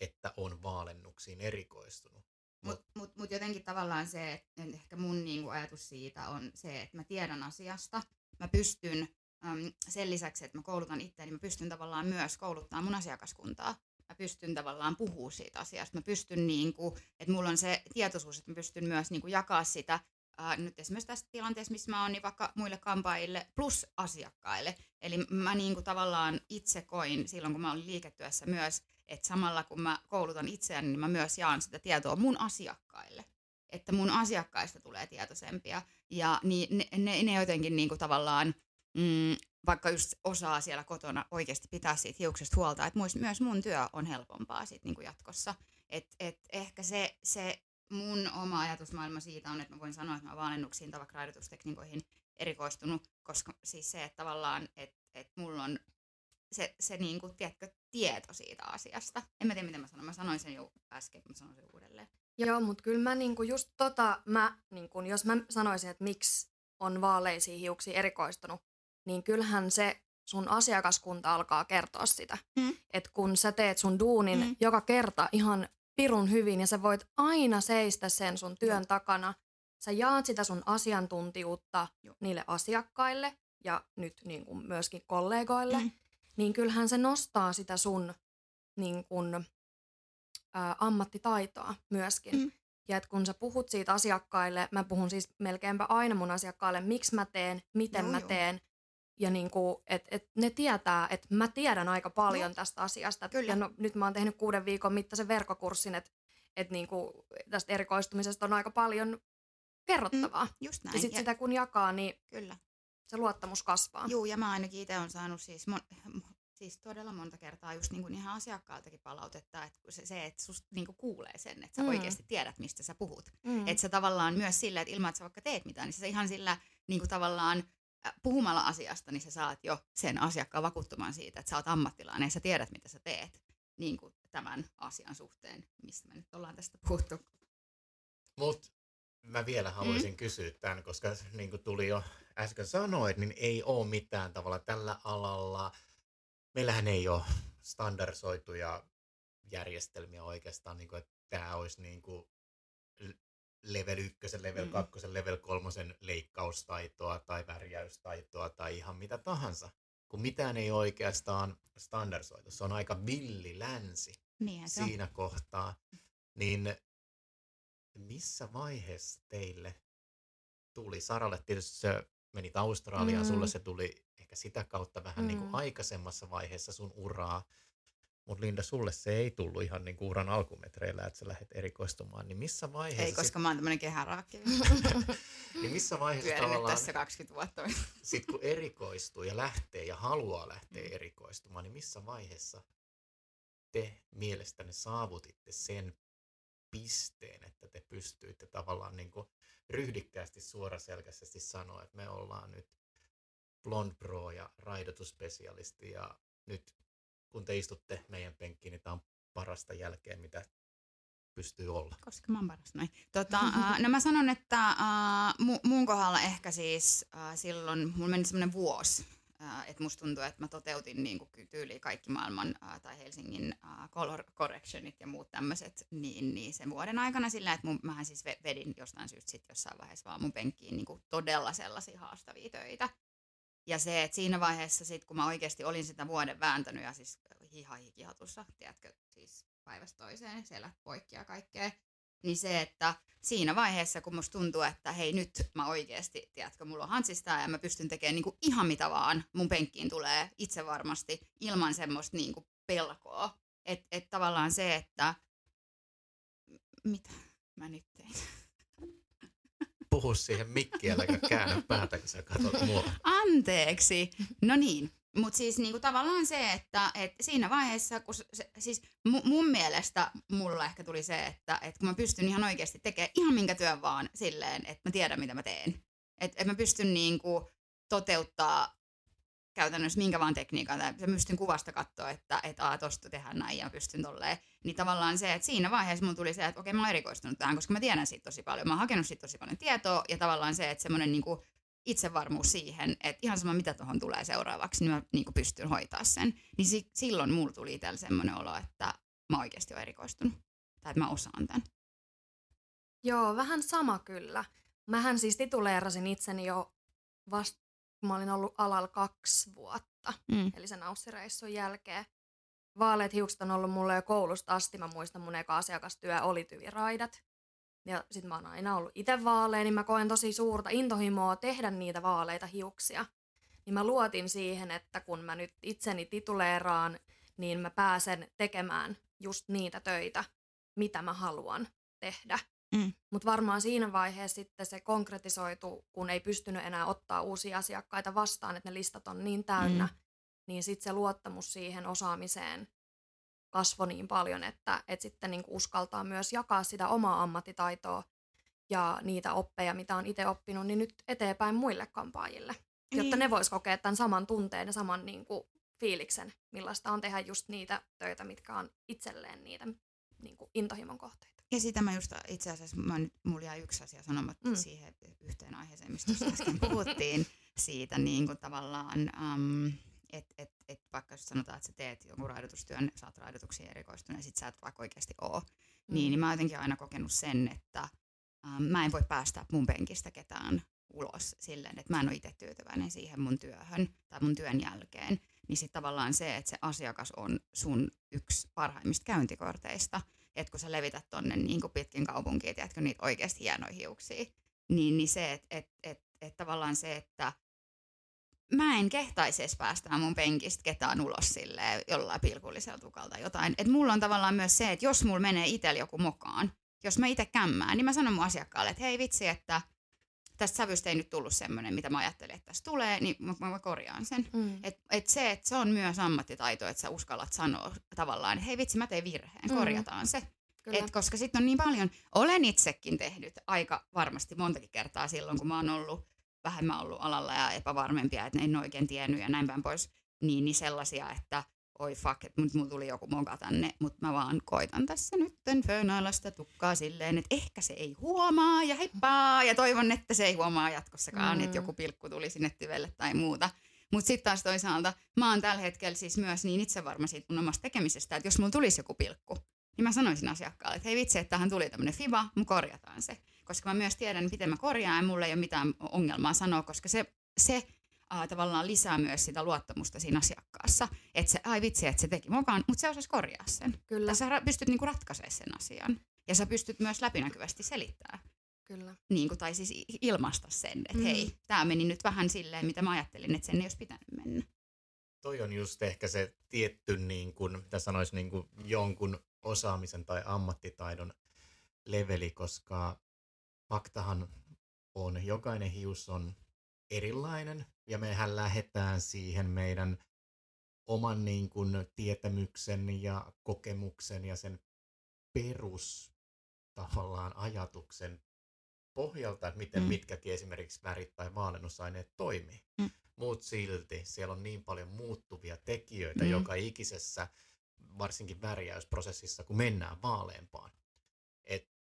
A: että on vaalennuksiin erikoistunut.
B: Mutta mut, mut jotenkin tavallaan se, että ehkä mun niinku ajatus siitä on se, että mä tiedän asiasta, mä pystyn äm, sen lisäksi, että mä koulutan itseäni, niin mä pystyn tavallaan myös kouluttamaan mun asiakaskuntaa. Mä pystyn tavallaan puhua siitä asiasta. Mä pystyn, niinku, että mulla on se tietoisuus, että mä pystyn myös niinku jakaa sitä äh, nyt esimerkiksi tässä tilanteessa, missä mä oon, niin vaikka muille kampaajille plus asiakkaille. Eli mä niin kuin tavallaan itse koin silloin, kun mä olin liiketyössä myös, että samalla kun mä koulutan itseäni, niin mä myös jaan sitä tietoa mun asiakkaille. Että mun asiakkaista tulee tietoisempia. Ja niin ne, ne, ne jotenkin niin kuin tavallaan mm, vaikka just osaa siellä kotona oikeasti pitää siitä hiuksesta huolta, että myös mun työ on helpompaa sit niinku jatkossa. Et, et ehkä se, se mun oma ajatusmaailma siitä on, että mä voin sanoa, että mä valennuksiin tai vaikka raidotustekniikoihin erikoistunut, koska siis se, että tavallaan, että, että mulla on se, se niin kuin, tiedätkö, tieto siitä asiasta. En mä tiedä, miten mä sanon. Mä sanoin sen jo äsken, mä sanoin sen uudelleen.
C: Joo, mutta kyllä mä niinku just tota, mä, niinku, jos mä sanoisin, että miksi on vaaleisiin hiuksiin erikoistunut, niin kyllähän se sun asiakaskunta alkaa kertoa sitä. Mm. Että kun sä teet sun duunin mm. joka kerta ihan pirun hyvin ja sä voit aina seistä sen sun työn Joo. takana, sä jaat sitä sun asiantuntijuutta Joo. niille asiakkaille ja nyt niin kuin myöskin kollegoille, mm. niin kyllähän se nostaa sitä sun niin kuin, ä, ammattitaitoa myöskin. Mm. Ja että kun sä puhut siitä asiakkaille, mä puhun siis melkeinpä aina mun asiakkaille, miksi mä teen, miten joo, mä joo. teen. Ja niin kuin, et, et ne tietää, että mä tiedän aika paljon no. tästä asiasta. Kyllä. Ja no, nyt mä oon tehnyt kuuden viikon mittaisen verkkokurssin, että et niin kuin tästä erikoistumisesta on aika paljon kerrottavaa. Mm,
B: just näin.
C: Ja sitten sitä kun jakaa, niin Kyllä. se luottamus kasvaa.
B: Joo, ja mä ainakin itse olen saanut siis mon- siis todella monta kertaa just niin kuin ihan asiakkaaltakin palautetta, että se, se että susta niin kuin kuulee sen, että sä mm. oikeasti tiedät, mistä sä puhut. Mm. Että sä tavallaan myös sillä, että ilman, että sä vaikka teet mitään, niin sä ihan sillä niin kuin tavallaan puhumalla asiasta, niin sä saat jo sen asiakkaan vakuuttumaan siitä, että sä oot ammattilainen ja sä tiedät, mitä sä teet niin kuin tämän asian suhteen, mistä me nyt ollaan tästä puhuttu.
A: Mut mä vielä haluaisin mm. kysyä tämän, koska niin kuin tuli jo äsken sanoit, niin ei ole mitään tavalla tällä alalla – meillähän ei ole standardisoituja järjestelmiä oikeastaan, niin kuin, että tämä olisi niin kuin level 1, level 2, mm. level 3 leikkaustaitoa tai värjäystaitoa tai ihan mitä tahansa. Kun mitään ei oikeastaan standardisoitu. Se on aika villi länsi
B: niin,
A: siinä on. kohtaa. Niin missä vaiheessa teille tuli? Saralle tietysti se menit Australiaan, mm. sulle se tuli ehkä sitä kautta vähän mm. niin kuin aikaisemmassa vaiheessa sun uraa. Mutta Linda, sulle se ei tullut ihan niin kuin uran alkumetreillä, että sä lähdet erikoistumaan. Niin missä vaiheessa...
B: Ei, koska sit... mä oon tämmönen kehäraakki.
A: niin missä vaiheessa
B: Pyörinyt tavallaan... tässä 20 vuotta.
A: Sitten kun erikoistuu ja lähtee ja haluaa lähteä mm. erikoistumaan, niin missä vaiheessa te mielestäni saavutitte sen pisteen, että te pystyitte tavallaan niin kuin ryhdikkäästi suoraselkäisesti sanoa, että me ollaan nyt Blond Pro ja raidotuspesialisti ja nyt kun te istutte meidän penkkiin, niin tämä on parasta jälkeen, mitä pystyy olla.
B: Koska mä oon paras noin. Tota, no mä sanon, että äh, mu- mun kohdalla ehkä siis silloin, mulla meni semmoinen vuosi, äh, että musta tuntuu, että mä toteutin niin kuin tyyliin kaikki maailman tai Helsingin color correctionit ja muut tämmöiset niin, niin sen vuoden aikana sillä, että mun, mähän siis vedin jostain syystä sit jossain vaiheessa vaan mun penkkiin niin kuin todella sellaisia haastavia töitä. Ja se, että siinä vaiheessa sit, kun mä oikeasti olin sitä vuoden vääntänyt ja siis hiha hikihatussa, tiedätkö, siis päivästä toiseen, siellä poikki ja kaikkea, niin se, että siinä vaiheessa, kun musta tuntuu, että hei nyt mä oikeasti, tiedätkö, mulla on hanssista ja mä pystyn tekemään niinku ihan mitä vaan mun penkkiin tulee itse varmasti ilman semmoista niinku pelkoa. Että et tavallaan se, että mitä mä nyt tein
A: puhu siihen mikkiin, äläkä käännä päätä, kun sä katsot mua.
B: Anteeksi. No niin, mutta siis niinku tavallaan se, että et siinä vaiheessa, kun se, siis mun mielestä mulla ehkä tuli se, että et kun mä pystyn ihan oikeasti tekemään ihan minkä työn vaan silleen, että mä tiedän mitä mä teen. Että et mä pystyn niinku toteuttaa käytännössä minkä vaan tekniikan, tai mä pystyn kuvasta katsoa, että et, aa, tosta tehdään näin ja pystyn tolleen. Niin tavallaan se, että siinä vaiheessa mun tuli se, että okei mä oon erikoistunut tähän, koska mä tiedän siitä tosi paljon. Mä oon hakenut siitä tosi paljon tietoa ja tavallaan se, että semmoinen niinku itsevarmuus siihen, että ihan sama mitä tuohon tulee seuraavaksi, niin mä niinku pystyn hoitaa sen. Niin si- silloin mulla tuli itsellä semmoinen olo, että mä oikeasti oon erikoistunut. Tai että mä osaan tämän.
C: Joo, vähän sama kyllä. Mähän siis tituleerasin itseni jo vasta mä olin ollut alalla kaksi vuotta, mm. eli sen aussireissun jälkeen. Vaaleat hiukset on ollut mulle jo koulusta asti. Mä muistan mun eka asiakastyö oli tyviraidat. Ja sit mä oon aina ollut itse vaaleja, niin mä koen tosi suurta intohimoa tehdä niitä vaaleita hiuksia. Niin mä luotin siihen, että kun mä nyt itseni tituleeraan, niin mä pääsen tekemään just niitä töitä, mitä mä haluan tehdä.
B: Mm.
C: Mutta varmaan siinä vaiheessa sitten se konkretisoitu, kun ei pystynyt enää ottaa uusia asiakkaita vastaan, että ne listat on niin täynnä, mm. Niin sitten se luottamus siihen osaamiseen kasvoi niin paljon, että, että sitten niinku uskaltaa myös jakaa sitä omaa ammattitaitoa ja niitä oppeja, mitä on itse oppinut, niin nyt eteenpäin muille kampaajille, jotta niin. ne vois kokea tämän saman tunteen ja saman niinku, fiiliksen, millaista on tehdä just niitä töitä, mitkä on itselleen niitä niinku, intohimon kohteita.
B: Ja sitä mä just itse asiassa, mä nyt, mulla jäi yksi asia sanomatta mm. siihen yhteen aiheeseen, mistä äsken puhuttiin, siitä niin kuin tavallaan, um, että et, et vaikka jos sanotaan, että sä teet jonkun raidotustyön, sä oot raidotuksiin erikoistunut ja sit sä et vaikka oikeasti oo, mm. niin, niin mä oon jotenkin aina kokenut sen, että um, mä en voi päästä mun penkistä ketään ulos silleen, että mä en ole itse tyytyväinen siihen mun työhön tai mun työn jälkeen, niin sitten tavallaan se, että se asiakas on sun yksi parhaimmista käyntikorteista, että kun sä levität tonne niin kuin pitkin kaupunkiin, tiedätkö niitä oikeasti hienoja hiuksia, niin, niin se, että et, et, et tavallaan se, että mä en kehtaisi edes päästää mun penkistä ketään ulos sille jollain pilkullisella tukalta jotain. Et mulla on tavallaan myös se, että jos mulla menee itsellä joku mokaan, jos mä itse kämmään, niin mä sanon mun asiakkaalle, että hei vitsi, että tästä sävystä ei nyt tullut semmoinen, mitä mä ajattelin, että tästä tulee, niin mä, mä korjaan sen. Mm. Et, et se, että se on myös ammattitaito, että sä uskallat sanoa tavallaan, että hei vitsi, mä tein virheen, mm. korjataan se. Et koska sitten on niin paljon, olen itsekin tehnyt aika varmasti montakin kertaa silloin, kun mä oon ollut vähemmän ollut alalla ja epävarmempia, että en oikein tiennyt ja näin päin pois, niin, niin sellaisia, että oi fuck, että mulla tuli joku moka tänne, mutta mä vaan koitan tässä nyt föönailla sitä tukkaa silleen, että ehkä se ei huomaa ja heippaa ja toivon, että se ei huomaa jatkossakaan, mm. että joku pilkku tuli sinne tyvelle tai muuta. Mutta sitten taas toisaalta mä oon tällä hetkellä siis myös niin itsevarma siitä mun omasta tekemisestä, että jos mulla tulisi joku pilkku, niin mä sanoisin asiakkaalle, että hei vitsi, että tähän tuli tämmöinen fiba, mun korjataan se. Koska mä myös tiedän, miten mä korjaan ja mulla ei ole mitään ongelmaa sanoa, koska se, se äh, tavallaan lisää myös sitä luottamusta siinä asiakkaassa. Että se, ai vitsi, että se teki mukaan, mutta se osasi korjaa sen. Kyllä. Ja sä pystyt niinku ratkaisemaan sen asian. Ja sä pystyt myös läpinäkyvästi selittämään.
C: Kyllä.
B: Niin kuin, tai siis ilmaista sen, että mm. hei, tämä meni nyt vähän silleen, mitä mä ajattelin, että sen ei olisi pitänyt mennä.
A: Toi on just ehkä se tietty, niin kuin, mitä sanoisi, niin kuin jonkun osaamisen tai ammattitaidon leveli, koska faktahan on, jokainen hius on erilainen ja mehän lähdetään siihen meidän oman niin kuin, tietämyksen ja kokemuksen ja sen perus tavallaan ajatuksen pohjalta, että miten mm. mitkäkin esimerkiksi värit tai vaalennusaineet toimii. Mm. Mutta silti siellä on niin paljon muuttuvia tekijöitä mm. joka ikisessä, varsinkin värjäysprosessissa, kun mennään vaaleampaan. Että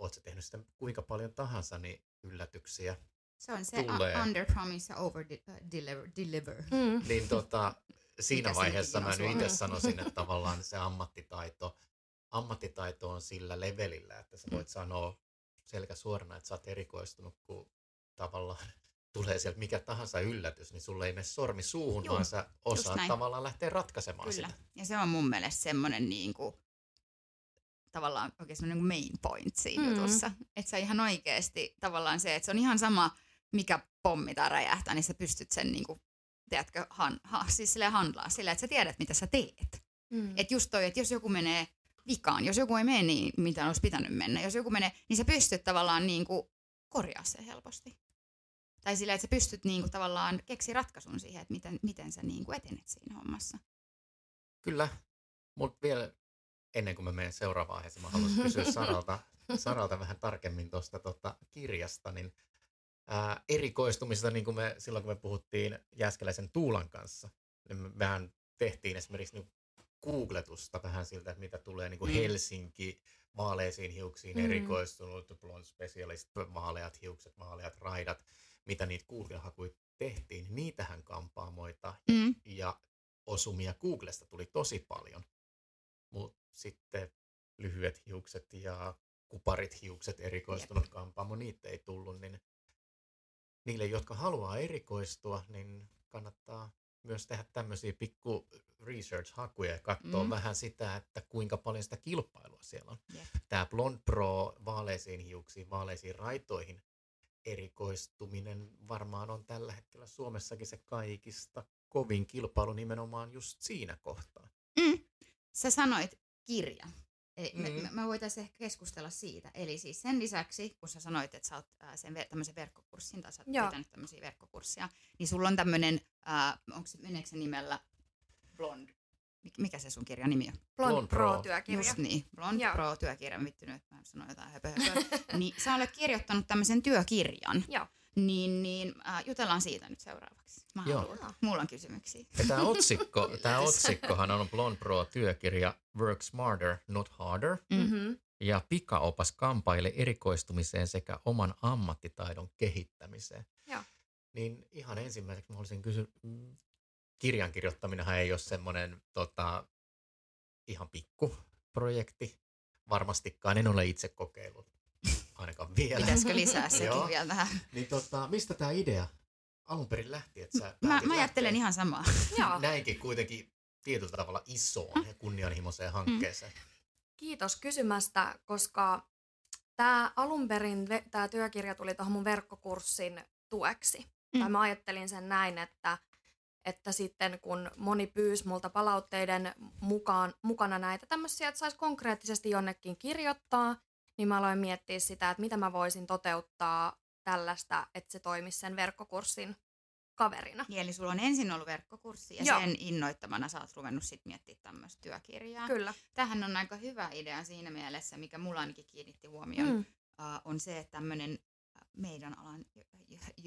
A: oot sä tehnyt sitä kuinka paljon tahansa, niin yllätyksiä
B: se on se tulee. under promise ja over deliver. deliver.
A: Mm. Niin tota, siinä vaiheessa mä nyt itse sanoisin, että tavallaan se ammattitaito, ammattitaito on sillä levelillä, että sä voit mm. sanoa selkä suorana, että sä oot erikoistunut, kun tavallaan tulee sieltä mikä tahansa yllätys, niin sulle ei mene sormi suuhun, Juh, vaan sä osaat tavallaan lähteä ratkaisemaan Kyllä. sitä.
B: Ja se on mun mielestä semmoinen niin kuin, tavallaan oikein semmoinen main point siinä mm. jutussa. Että sä ihan oikeasti tavallaan se, että se on ihan sama, mikä pommi tai räjähtää, niin sä pystyt sen niin kuin, tiedätkö, han, ha, siis sille handlaa sillä, että sä tiedät, mitä sä teet. Mm. Että just toi, että jos joku menee vikaan, jos joku ei mene niin, mitä olisi pitänyt mennä, jos joku menee, niin sä pystyt tavallaan niin kuin, korjaa se helposti. Tai sillä, että sä pystyt niin kuin, tavallaan keksi ratkaisun siihen, että miten, miten sä niin kuin, etenet siinä hommassa.
A: Kyllä, mutta vielä ennen kuin mä menen seuraavaan aiheeseen, mä haluaisin kysyä Saralta, Saralta vähän tarkemmin tuosta tota, kirjasta, niin ää, erikoistumista, niin kuin me silloin kun me puhuttiin Jäskeläisen Tuulan kanssa, niin me vähän tehtiin esimerkiksi niin googletusta vähän siltä, että mitä tulee niin kuin mm. Helsinki, vaaleisiin hiuksiin mm. erikoistunut, blond specialist, vaaleat hiukset, vaaleat raidat, mitä niitä Google-hakuja tehtiin, niin niitähän kampaamoita mm. ja osumia Googlesta tuli tosi paljon. Mutta sitten lyhyet hiukset ja kuparit hiukset, erikoistunut Jep. kampaamo, niitä ei tullut, niin niille, jotka haluaa erikoistua, niin kannattaa myös tehdä tämmöisiä pikku research-hakuja ja katsoa mm. vähän sitä, että kuinka paljon sitä kilpailua siellä on. Yeah. Tämä Blond Pro vaaleisiin hiuksiin, vaaleisiin raitoihin erikoistuminen varmaan on tällä hetkellä Suomessakin se kaikista kovin kilpailu nimenomaan just siinä kohtaa.
B: Mm. Sä sanoit kirja. Eli me,
A: Mm.
B: me, me voitaisiin ehkä keskustella siitä. Eli siis sen lisäksi, kun sä sanoit, että sä oot sen ver- tämmöisen verkkokurssin, tai sä oot
C: Joo.
B: pitänyt tämmöisiä verkkokurssia, niin sulla on tämmöinen, äh, onko se, meneekö se nimellä Blond? Mik- Mikä se sun kirjan nimi on?
C: Blond,
A: Blond
C: Pro,
A: Pro.
C: työkirja.
B: Just niin, Blond
C: Joo.
B: Pro-työkirja, mä vitty nyt, mä sanon jotain höpö, höpö. niin sä olet kirjoittanut tämmöisen työkirjan,
C: Joo.
B: Niin, niin äh, jutellaan siitä nyt seuraavaksi. Mä
A: Joo.
B: haluan. Mulla on kysymyksiä.
A: Ja tämä otsikko, tämä otsikkohan on Blond Pro työkirja Work Smarter, Not Harder.
B: Mm.
C: Mm-hmm.
A: ja pikaopas kampaille erikoistumiseen sekä oman ammattitaidon kehittämiseen.
C: Joo.
A: Niin ihan ensimmäiseksi mä haluaisin kysyä, kirjan kirjoittaminenhan ei ole semmoinen tota, ihan pikku projekti. Varmastikaan en ole itse kokeillut, ainakaan vielä.
B: Pitäisikö lisää sekin
A: Joo.
B: vielä tähän?
A: Niin tota, mistä tämä idea alun perin lähti, että sä
B: Mä, mä ajattelen
A: lähteä
B: ihan samaa.
A: Näinkin kuitenkin tietyllä tavalla isoon ja kunnianhimoiseen hankkeeseen.
C: Kiitos kysymästä, koska tämä alun perin tämä työkirja tuli tuohon mun verkkokurssin tueksi.
B: Mm.
C: Tai mä ajattelin sen näin, että, että sitten kun moni pyysi multa palautteiden mukaan, mukana näitä tämmöisiä, että saisi konkreettisesti jonnekin kirjoittaa, niin mä aloin miettiä sitä, että mitä mä voisin toteuttaa tällaista, että se toimisi sen verkkokurssin kaverina.
B: Niin, eli sulla on ensin ollut verkkokurssi ja
C: Joo.
B: sen innoittamana sä oot ruvennut sit miettimään tämmöistä työkirjaa.
C: Kyllä.
B: Tämähän on aika hyvä idea siinä mielessä, mikä mulla ainakin kiinnitti huomioon, mm. Uh, on se, että tämmöinen meidän alan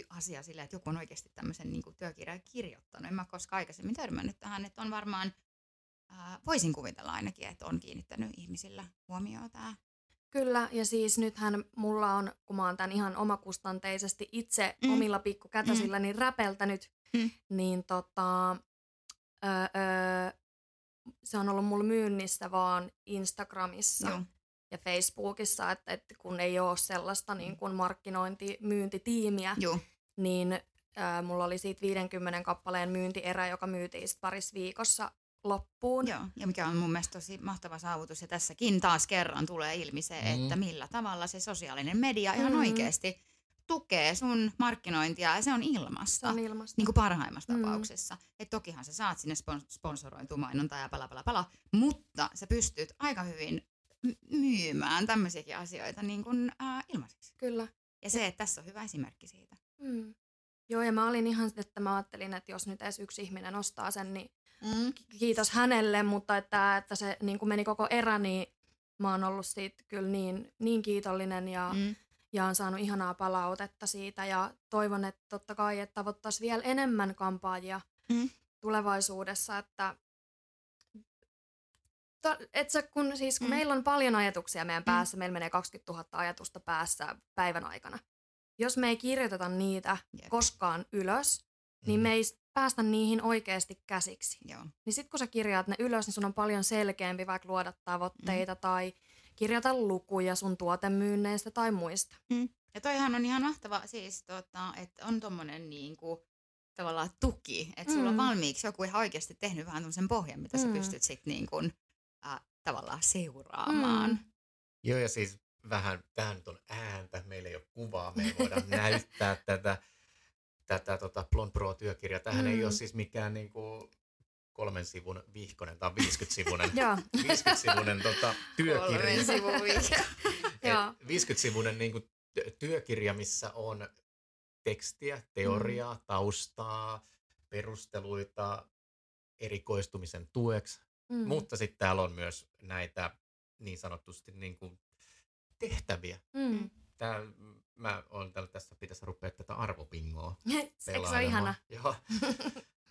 B: asia sillä, että joku on oikeasti tämmöisen niin työkirjan kirjoittanut. En mä koskaan aikaisemmin törmännyt tähän, että on varmaan, voisin kuvitella ainakin, että on kiinnittänyt ihmisillä huomioon tämä.
C: Kyllä, ja siis nythän mulla on, kun mä oon tämän ihan omakustanteisesti itse
B: Mm.
C: mm. omilla pikkukätösilläni mm. räpeltänyt,
B: Mm.
C: niin tota, öö, öö, se on ollut mulla myynnissä vaan Instagramissa
B: Joo.
C: ja Facebookissa, että, että kun ei ole sellaista niin kuin markkinointi-myyntitiimiä,
B: Joo.
C: niin öö, mulla oli siitä 50 kappaleen myyntierä, joka myytiin parissa viikossa loppuun.
B: Joo, ja mikä on mun mielestä tosi mahtava saavutus. Ja tässäkin taas kerran tulee ilmi se,
A: Mm.
B: että millä tavalla se sosiaalinen media ihan
C: Mm.
B: oikeasti tukee sun markkinointia ja se on ilmasta.
C: Se on ilmasta.
B: Niin kuin parhaimmassa
C: Mm.
B: tapauksessa. Että tokihan sä saat sinne spon- sponsoroitua mainontaa ja pala pala pala, mutta sä pystyt aika hyvin myymään tämmöisiäkin asioita niin kuin, äh, ilmaiseksi.
C: Kyllä.
B: Ja se, että tässä on hyvä esimerkki siitä.
C: Mm. Joo, ja mä olin ihan, että mä ajattelin, että jos nyt edes yksi ihminen ostaa sen, niin
B: Mm.
C: kiitos hänelle, mutta että, että se niin kuin meni koko erä, niin mä oon ollut siitä kyllä niin, niin kiitollinen ja, mm.
B: Mm.
C: ja on saanut ihanaa palautetta siitä ja toivon, että totta kai, että tavoittaisiin vielä enemmän kampaajia
B: Mm.
C: tulevaisuudessa, että et sä, kun, siis, kun
B: Mm.
C: mm. meillä on paljon ajatuksia meidän päässä, meillä menee 20 000 ajatusta päässä päivän aikana. Jos me ei kirjoiteta niitä
B: Jep.
C: koskaan ylös, niin
A: Mm.
C: me ei päästä niihin oikeasti käsiksi.
B: Joo.
C: Niin sitten kun sä kirjaat ne ylös, niin sun on paljon selkeämpi vaikka luoda tavoitteita mm. tai kirjata lukuja sun tuotemyynneistä tai muista.
B: Ja toihan on ihan mahtava siis, tota, että on tommonen niinku, tavallaan tuki, että sulla on
C: Mm.
B: valmiiksi joku ihan oikeasti tehnyt vähän tämmöisen pohjan, mitä sä
C: Mm.
B: pystyt sitten niinku, äh, tavallaan seuraamaan.
C: Mm.
A: Joo, ja siis vähän, tämä nyt on ääntä, meillä ei ole kuvaa, me ei voida näyttää tätä, tätä tota Blond Pro-työkirjaa. Tähän mm. ei
C: Mm.
A: ole siis mikään niinku kolmen sivun vihkonen tai 50-sivunen,
C: Joo,
A: 50-sivunen tota, työkirja.
B: Kolmen sivun.
C: Joo.
A: 50-sivunen niinku ty- työkirja, missä on tekstiä, teoriaa,
C: Mm.
A: taustaa, perusteluita erikoistumisen tueksi,
C: mm.
A: mutta sitten täällä on myös näitä niin sanotusti niin kuin tehtäviä.
C: Mm.
A: Tää, mä oon täällä tässä pitäisi rupea tätä arvopingoa
C: Eikö se ole ihana?
A: Joo.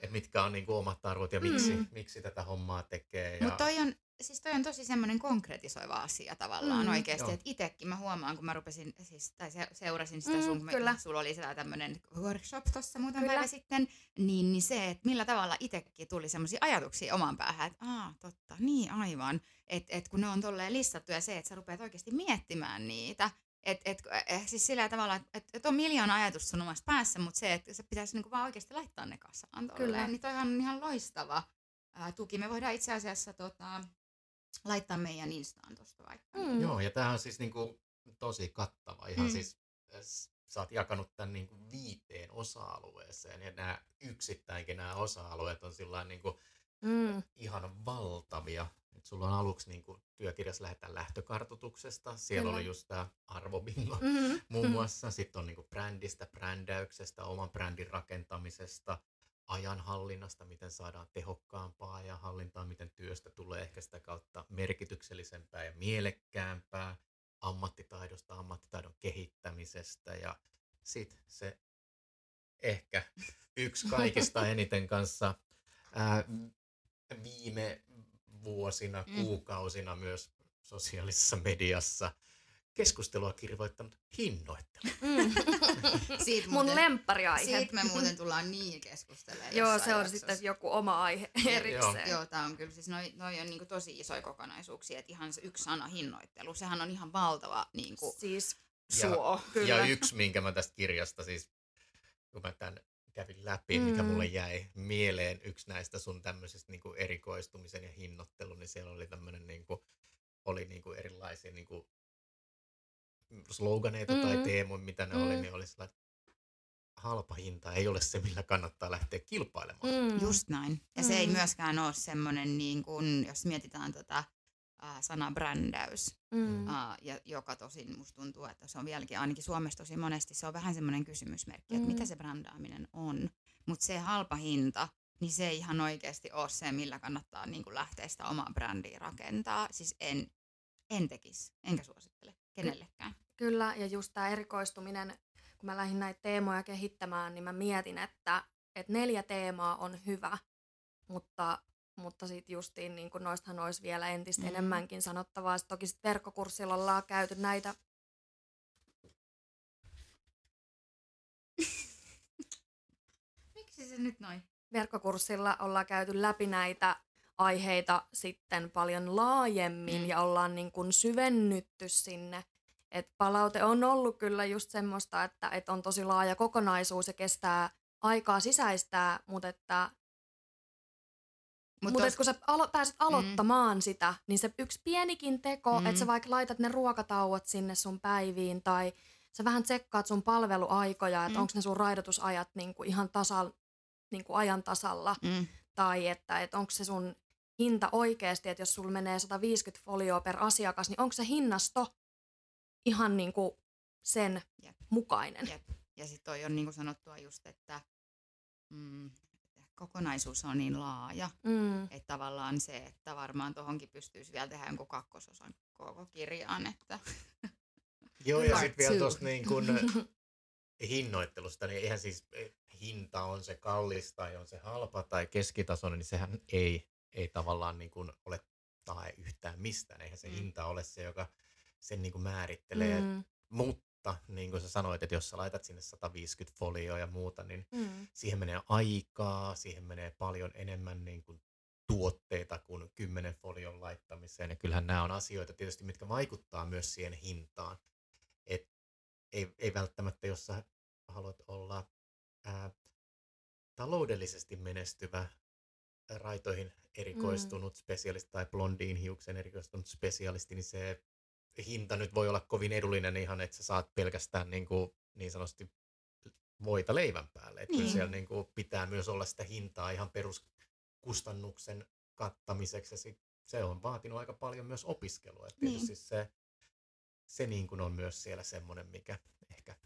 A: Et mitkä on niin kuin omat arvot ja miksi,
C: Mm.
A: miksi tätä hommaa tekee. Ja...
B: Mutta toi on, siis toi on tosi semmoinen konkretisoiva asia tavallaan
C: Mm.
B: mm, oikeasti, että itekin mä huomaan, kun mä rupesin, siis, tai se, seurasin sitä
C: Mm,
B: sun, kun
C: kyllä.
B: sulla oli sitä tämmöinen workshop tuossa muutama
C: Kyllä.
B: päivä sitten, niin, niin se, että millä tavalla itsekin tuli semmoisia ajatuksia oman päähän, että aa, totta, niin aivan, että et kun ne on tolleen listattu ja se, että sä rupeat oikeasti miettimään niitä, et, et, eh, siis sillä tavalla, että et, et on miljoona ajatusta sun omassa päässä, mutta se, että se pitäisi niinku vaan oikeasti laittaa ne kasaan
C: Kyllä.
B: niin toihan on ihan loistava ää, tuki. Me voidaan itse asiassa tota, laittaa meidän Instaan tuosta vaikka.
C: Mm.
A: Joo, ja tämä on siis niin kuin tosi kattava. Ihan
B: Mm.
A: siis s- sä oot jakanut tämän niin kuin viiteen osa-alueeseen ja nämä yksittäinkin nämä osa-alueet on sillä niin kuin
C: Mm.
A: ihan valtavia. Et sulla on aluksi niin kuin, työkirjassa lähdetään lähtökartoituksesta. Siellä
C: Kyllä.
A: oli just tämä arvobingo
C: Mm-hmm.
A: muun muassa. Sitten on niin kuin, brändistä, brändäyksestä, oman brändin rakentamisesta, ajanhallinnasta, miten saadaan tehokkaampaa ja hallintaa, miten työstä tulee ehkä sitä kautta merkityksellisempää ja mielekkäämpää, ammattitaidosta, ammattitaidon kehittämisestä ja sitten se ehkä yksi kaikista eniten kanssa ää, viime vuosina,
B: Mm.
A: kuukausina myös sosiaalisessa mediassa keskustelua kirvoittanut hinnoittelu.
C: Mm.
B: Siitä
C: Mun
B: muuten,
C: lemppariaihe.
B: siitä me muuten tullaan niin keskustelemaan
C: Joo, se on
B: jaksossa.
C: sitten joku oma aihe erikseen.
B: Joo, tämä on kyllä, siis noi, noi on niinku tosi isoja kokonaisuuksia, että ihan se yksi sana hinnoittelu, sehän on ihan valtava niinku
C: Siis
B: suo.
C: Kyllä.
A: Ja yksi, minkä mä tästä kirjasta siis, kun mä tämän kävin läpi, mm. mikä
C: Mm.
A: mulle jäi mieleen, yksi näistä sun tämmöisestä niin erikoistumisen ja hinnoittelun, niin siellä oli tämmöinen niin kuin, oli niin kuin erilaisia niin kuin sloganeita mm. tai
C: Mm.
A: teemoja, mitä ne mm. oli,
C: Mm.
A: niin oli sellainen, että halpa hinta ei ole se, millä kannattaa lähteä kilpailemaan.
C: Mm.
B: Just näin. Ja se ei
C: Mm.
B: myöskään ole semmoinen, niin kuin, jos mietitään tota, äh, sana brändäys,
C: Mm.
B: äh, ja, joka tosin musta tuntuu, että se on vieläkin ainakin Suomessa tosi monesti, se on vähän semmoinen kysymysmerkki, että
C: Mm.
B: mitä se brändääminen on. Mutta se halpa hinta, niin se ei ihan oikeasti ole se, millä kannattaa niin kuin lähteä sitä omaa brändiä rakentaa. Siis en, en tekisi, enkä suosittele kenellekään.
C: Kyllä, ja just tämä erikoistuminen, kun mä lähdin näitä teemoja kehittämään, niin mä mietin, että, että neljä teemaa on hyvä, mutta, mutta sitten justiin niin noistahan olisi vielä entistä
B: Mm.
C: mm. enemmänkin sanottavaa. Sit toki sit verkkokurssilla ollaan käyty näitä
B: Miksi se nyt noin?
C: verkkokurssilla ollaan käyty läpi näitä aiheita sitten paljon laajemmin
B: Mm.
C: ja ollaan niin kuin syvennytty sinne. Et palaute on ollut kyllä just semmoista, että, että on tosi laaja kokonaisuus ja kestää aikaa sisäistää, mutta että
B: Mut
C: mutta
B: tos-
C: et kun sä alo- pääset aloittamaan mm. sitä, niin se yksi pienikin teko,
B: Mm.
C: mm. että sä vaikka laitat ne ruokatauot sinne sun päiviin tai sä vähän tsekkaat sun palveluaikoja, että
B: Mm.
C: mm. onko ne sun raidotusajat niinku ihan tasal, niinku ajan tasalla
B: Mm.
C: tai että, että onko se sun hinta oikeasti, että jos sulla menee 150 folioa per asiakas, niin onko se hinnasto ihan niinku sen
B: Jep.
C: mukainen?
B: Jep. Ja sitten toi on niin kuin sanottua just, että mm, kokonaisuus on niin laaja,
C: Mm.
B: että tavallaan se, että varmaan tuohonkin pystyisi vielä tehdä jonkun kakkososan koko kirjaan, että
A: Joo, ja sitten vielä tuosta niin kun, hinnoittelusta, niin eihän siis eh, hinta on se kallis tai on se halpa tai keskitasoinen, niin sehän ei, ei tavallaan niin kuin ole tae yhtään mistään. Eihän se
B: Mm.
A: hinta ole se, joka sen niin kuin määrittelee. Mm.
C: Mm.
A: Mutta niin kuin sä sanoit, että jos sä laitat sinne 150 folioa ja muuta, niin
C: Mm.
A: siihen menee aikaa, siihen menee paljon enemmän niin kuin tuotteita kuin 10 folion laittamiseen. Ja kyllähän nämä on asioita tietysti, mitkä vaikuttaa myös siihen hintaan. Et ei, ei välttämättä, jos sä haluat olla ää, taloudellisesti menestyvä, raitoihin erikoistunut mm. spesialisti tai blondiin hiuksen erikoistunut spesialisti, niin se hinta nyt voi olla kovin edullinen ihan, että sä saat pelkästään niin, kuin, niin sanotusti voita leivän päälle. Että
B: Niin.
A: kyllä siellä niin kuin pitää myös olla sitä hintaa ihan peruskustannuksen kattamiseksi ja sit se on vaatinut aika paljon myös opiskelua. Et
B: Niin.
A: tietysti se, se niin kuin on myös siellä semmoinen, mikä ehkä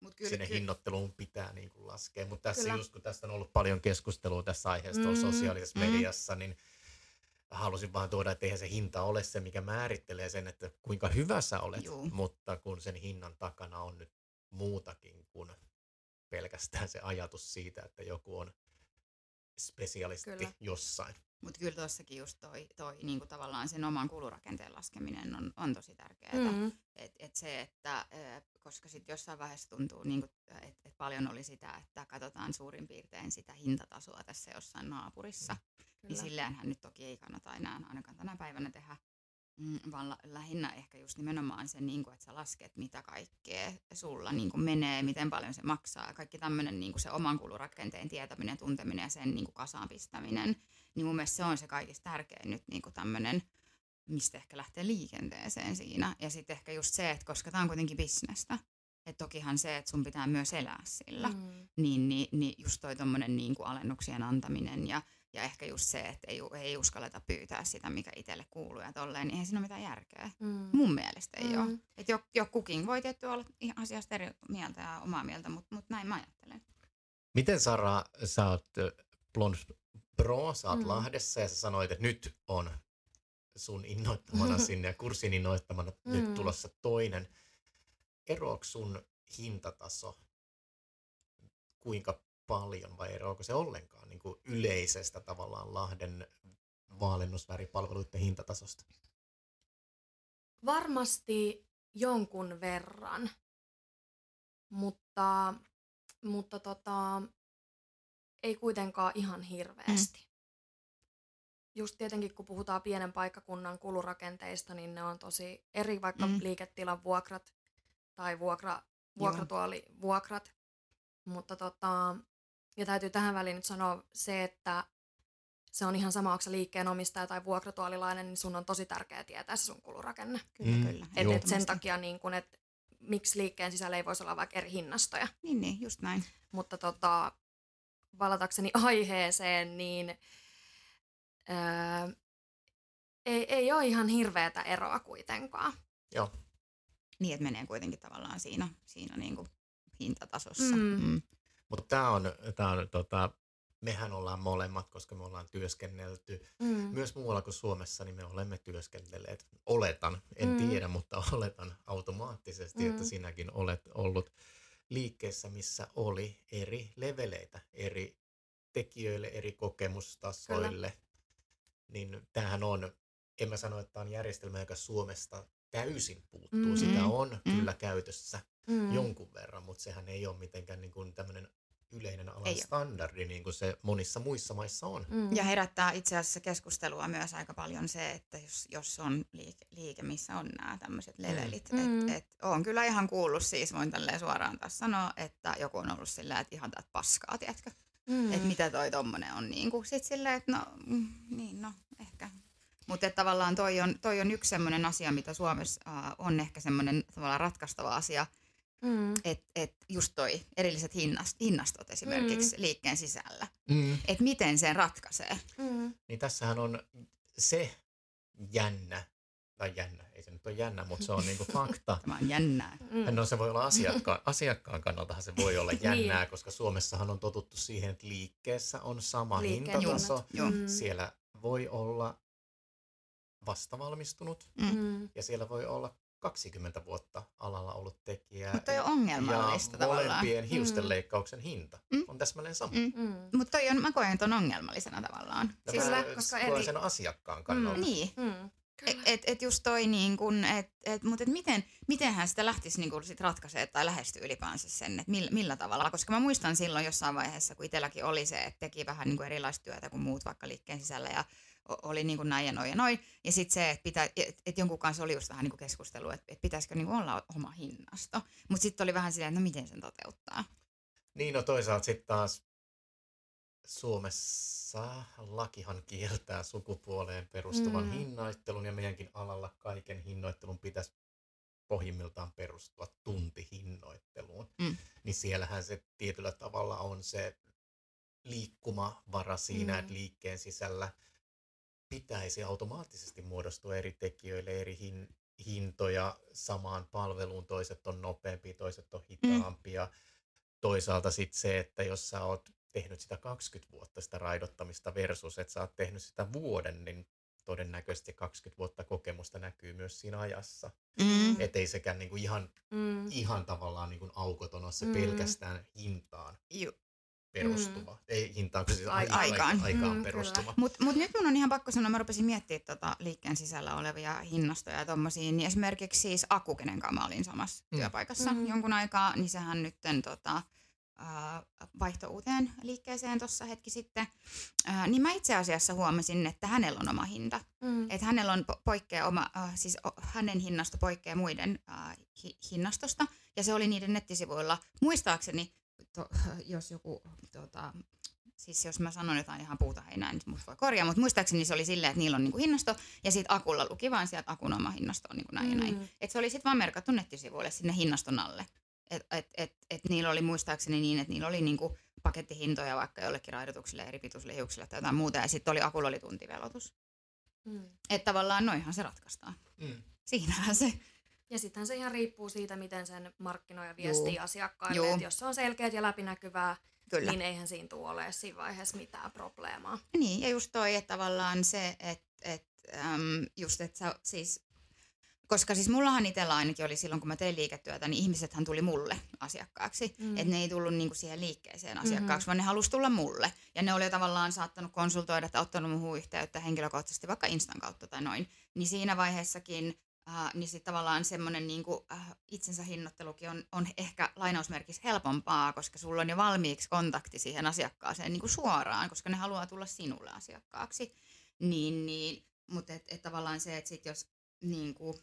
B: Mut
A: Kyllä, sinne hinnoitteluun pitää niin kuin laskea. Mutta tässä
C: Kyllä.
A: just kun tästä on ollut paljon keskustelua tässä aiheesta Mm, sosiaalisessa
B: mm.
A: mediassa, niin halusin vaan tuoda, että eihän se hinta ole se, mikä määrittelee sen, että kuinka hyvä sä olet,
B: Juu.
A: mutta kun sen hinnan takana on nyt muutakin kuin pelkästään se ajatus siitä, että joku on spesialisti
C: Kyllä.
A: jossain.
B: Mutta kyllä tuossakin just toi, toi niinku tavallaan sen oman kulurakenteen laskeminen on, on tosi tärkeää.
C: Mm.
B: Et, et se, että, koska sitten jossain vaiheessa tuntuu, niin että et paljon oli sitä, että katsotaan suurin piirtein sitä hintatasoa tässä jossain naapurissa. Niin
C: Kyllä.
B: silleenhän nyt toki ei kannata enää ainakaan tänä päivänä tehdä, mm, vaan lähinnä ehkä just nimenomaan se, niin kuin, että sä lasket, mitä kaikkea sulla niin kuin menee, miten paljon se maksaa kaikki tämmöinen niin kuin se oman kulurakenteen tietäminen, tunteminen ja sen niin kuin kasaan pistäminen, niin mun mielestä se on se kaikista tärkein nyt niin kuin tämmöinen, mistä ehkä lähtee liikenteeseen siinä. Ja sitten ehkä just se, että koska tämä on kuitenkin bisnestä, Et tokihan se, että sun pitää myös elää sillä, mm. Niin, niin, niin just toi tommonen niin kuin alennuksien antaminen ja, ja ehkä just se, että ei, ei uskalleta pyytää sitä, mikä itselle kuuluu ja tolleen, niin eihän siinä ole mitään järkeä.
C: Mm.
B: Mun mielestä ei mm. ole. Että jo, jo kukin voi tietty olla ihan asiasta eri mieltä ja omaa mieltä, mutta mut näin mä ajattelen.
A: Miten Sara, sä oot Blond Pro, sä oot
C: Mm.
A: Lahdessa ja sä sanoit, että nyt on sun innoittamana sinne ja kurssin innoittamana mm. nyt tulossa toinen. Eroako sun hintataso kuinka paljon vai eroako se ollenkaan niin kuin yleisestä tavallaan Lahden vaalennusväripalveluiden hintatasosta?
C: Varmasti jonkun verran, mutta, mutta tota, ei kuitenkaan ihan hirveästi. Mm. Just tietenkin kun puhutaan pienen paikkakunnan kulurakenteista, niin ne on tosi eri, vaikka
B: Mm.
C: liiketilan vuokrat tai vuokra, vuokratuolivuokrat. Mutta tota, ja täytyy tähän väliin nyt sanoa se, että se on ihan sama, onko sä liikkeenomistaja tai vuokratuolilainen, niin sun on tosi tärkeää tietää se sun kulurakenne.
B: Kyllä,
A: Mm,
B: kyllä.
C: Et, et sen takia, niin kun, et, miksi liikkeen sisällä ei voisi olla vaikka eri hinnastoja.
B: Niin, niin, just näin.
C: Mutta tota, valatakseni aiheeseen, niin öö, ei, ei ole ihan hirveätä eroa kuitenkaan.
A: Joo.
B: Niin, että menee kuitenkin tavallaan siinä, siinä niin kuin hintatasossa.
C: Mm.
B: Mm.
A: Mutta tämä on, tää on tota, mehän ollaan molemmat, koska me ollaan työskennelty
C: Mm.
A: myös muualla kuin Suomessa, niin me olemme työskennelleet, oletan, en
C: Mm.
A: tiedä, mutta oletan automaattisesti, että
C: Mm.
A: sinäkin olet ollut liikkeessä, missä oli eri leveleitä, eri tekijöille, eri kokemustasoille. Niin tämähän on, en mä sano, että tämä on järjestelmä, joka Suomesta täysin puuttuu.
C: Mm.
A: Sitä on
B: Mm.
A: kyllä käytössä
C: Mm.
A: jonkun verran, mutta sehän ei ole mitenkään niin kuin tämmöinen yleinen alan standardi, niin kuin se monissa muissa maissa on.
C: Mm.
B: Ja herättää itse asiassa keskustelua myös aika paljon se, että jos, jos on liike, liike, missä on nämä tämmöiset levelit.
C: Mm.
B: Mm. Et, et, on kyllä ihan kuullut siis, voin tälleen suoraan taas sanoa, että joku on ollut silleen, että ihan tätä paskaa, tiedätkö?
C: Mm.
B: Mm. Että mitä toi tommonen on niin kuin sit silleen, että no, mm, niin no, ehkä. Mutta tavallaan toi on, toi on yksi semmoinen asia, mitä Suomessa äh, on ehkä semmoinen tavallaan ratkaistava asia,
C: Mm.
B: että et just toi erilliset hinnast, hinnastot esimerkiksi mm. liikkeen sisällä.
A: Mm.
B: Että miten sen ratkaisee.
C: Mm.
A: Niin tässähän on se jännä, tai jännä, ei se nyt ole jännä, mutta se on niinku fakta.
B: Tämä on jännää.
C: Mm.
A: No se voi olla asiakkaan, asiakkaan kannaltahan se voi olla jännää, koska Suomessahan on totuttu siihen, että liikkeessä on sama
C: Liikkeen
A: hintataso.
C: Mm.
A: Siellä voi olla vastavalmistunut
B: Mm.
C: Mm.
A: ja siellä voi olla 20 vuotta alalla ollut tekijä.
B: Mutta toi on ongelmallista
A: ja
B: tavallaan.
A: molempien hiustenleikkauksen hinta
B: Mm.
A: on täsmälleen sama.
B: Mm.
C: Mm.
B: Mutta toi on, mä koen ton ongelmallisena tavallaan.
A: No
C: Siis-
A: mä
C: koska
A: koen
C: eri-
A: sen asiakkaan kannalta.
C: Mm.
B: Niin.
C: Mm.
B: Et, et, et just toi niin kun, et, et, mutta et miten, mitenhän sitä lähtisi niin kun sit ratkaisee tai lähestyy ylipäänsä sen, että millä, millä tavalla. Koska mä muistan silloin jossain vaiheessa, kun itselläkin oli se, että teki vähän niin kuin erilaista työtä kuin muut vaikka liikkeen sisällä ja oli niin kuin näin ja noin ja noin. Ja sitten se, että pitä, et, et jonkun kanssa oli just vähän niin kuin keskustelu, että et pitäisikö niin kuin olla oma hinnasto. Mutta sitten oli vähän silleen, että no miten sen toteuttaa.
A: Niin, no toisaalta sitten taas Suomessa lakihan kieltää sukupuoleen perustuvan
C: Mm.
A: hinnoittelun ja meidänkin alalla kaiken hinnoittelun pitäisi pohjimmiltaan perustua tuntihinnoitteluun.
B: Mm.
A: Niin siellähän se tietyllä tavalla on se liikkumavara siinä,
C: mm.
A: että liikkeen sisällä pitäisi automaattisesti muodostua eri tekijöille eri hin, hintoja samaan palveluun. Toiset on nopeampia, toiset on hitaampia. Mm. Toisaalta sitten se, että jos sä oot tehnyt sitä 20 vuotta sitä raidottamista versus, että sä oot tehnyt sitä vuoden, niin todennäköisesti 20 vuotta kokemusta näkyy myös siinä ajassa.
B: Mm.
A: Että ei sekään niinku ihan,
C: Mm.
A: ihan tavallaan niinku aukoton ole se
C: Mm.
A: pelkästään hintaan
B: Ju,
A: perustuva. Ei hintaan, kun siis
C: ai-
B: aikaan.
A: aikaan, aikaan
C: Mm,
A: perustuva.
B: Mutta mut nyt mun on ihan pakko sanoa, mä rupesin miettimään tota liikkeen sisällä olevia hinnastoja ja tommosia, niin esimerkiksi siis Aku, kenen kanssa mä olin samassa
A: Mm.
B: mm. työpaikassa
C: Mm.
B: mm. jonkun aikaa, niin sehän nyt tota, vaihto uuteen liikkeeseen tuossa hetki sitten, niin mä itse asiassa huomasin, että hänellä on oma hinta.
C: Mm.
B: Että hänellä on po- poikkea oma, äh, siis o, hänen hinnasto poikkeaa muiden äh, hi, hinnastosta, ja se oli niiden nettisivuilla. Muistaakseni, to, jos joku, tota, siis jos mä sanon jotain ihan puuta heinää, niin mut voi korjaa, mutta muistaakseni se oli silleen, että niillä on niinku hinnasto, ja sitten Akulla luki vaan sieltä Akun oma hinnasto on niinku näin mm. ja näin. Et se oli sitten vaan merkattu nettisivuille sinne hinnaston alle. että et, et, et niillä oli muistaakseni niin, että niillä oli niinku pakettihintoja vaikka jollekin raidotuksille, eri pituisille hiuksille tai jotain muuta, ja sitten oli akulla oli tuntivelotus.
C: Mm.
B: Että tavallaan noihan se ratkaistaan.
A: Mm.
B: Siinähän se.
C: Ja sittenhän se ihan riippuu siitä, miten sen markkinoija viestii
B: Juu.
C: asiakkaille.
B: Juu.
C: Et jos se on selkeät ja läpinäkyvää,
B: Kyllä.
C: niin eihän siinä tule ole siinä vaiheessa mitään probleemaa.
B: Niin, ja just toi, että tavallaan se, että et, äm, just, että sä, siis, koska siis mullahan itsellä ainakin oli silloin, kun mä tein liiketyötä, niin ihmisethän tuli mulle asiakkaaksi.
C: Mm.
B: Että ne ei tullut niinku siihen liikkeeseen asiakkaaksi,
C: Mhm.
B: mm-hmm. vaan ne halusi tulla mulle. Ja ne oli jo tavallaan saattanut konsultoida tai ottanut muuhun yhteyttä henkilökohtaisesti vaikka Instan kautta tai noin. Niin siinä vaiheessakin Uh, niin sitten tavallaan semmoinen niinku, uh, itsensä hinnoittelukin on, on ehkä lainausmerkissä helpompaa, koska sulla on jo valmiiksi kontakti siihen asiakkaaseen niinku suoraan, koska ne haluaa tulla sinulle asiakkaaksi. Niin, niin, mutta et, et tavallaan se, että sit jos niinku,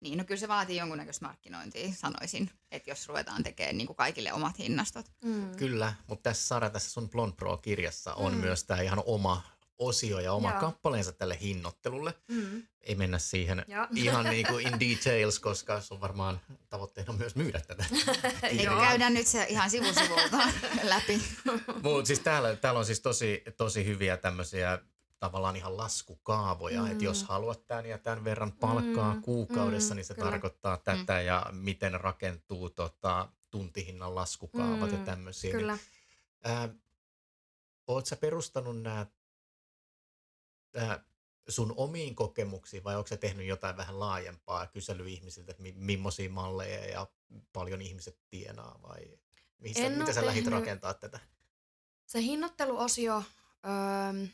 B: niin no kyllä se vaatii jonkunnäköistä markkinointia, sanoisin, että jos ruvetaan tekemään niinku kaikille omat hinnastot.
C: Mm.
A: Kyllä, mutta tässä Sara, tässä sun Blond Pro-kirjassa on
C: Mm.
A: myös tämä ihan oma osio ja oma
C: Joo.
A: kappaleensa tälle hinnoittelulle.
C: Mm.
A: Ei mennä siihen
C: Joo.
A: ihan niin kuin in details, koska sun varmaan tavoitteena on myös myydä tätä.
B: Eikö
C: Joo.
B: käydään nyt se ihan sivusivulta läpi?
A: Mutta siis täällä, täällä on siis tosi, tosi hyviä tämmöisiä tavallaan ihan laskukaavoja, mm.
C: Mm.
A: että jos haluat tämän ja tämän verran palkkaa
C: Mm,
A: kuukaudessa,
C: mm,
A: niin se
C: kyllä.
A: tarkoittaa tätä ja miten rakentuu tota, tuntihinnan laskukaavat ja
C: Mm,
A: tämmöisiä. Niin,
C: Kyllä.
A: ää, oot sä perustanut nämä sun omiin kokemuksiin vai onko sä tehnyt jotain vähän laajempaa kysely ihmisiltä, että mi- millaisia malleja ja paljon ihmiset tienaa vai miten
C: oo
A: sä lähdit
C: tehnyt-
A: rakentaa tätä?
C: Se hinnoitteluosio, öö,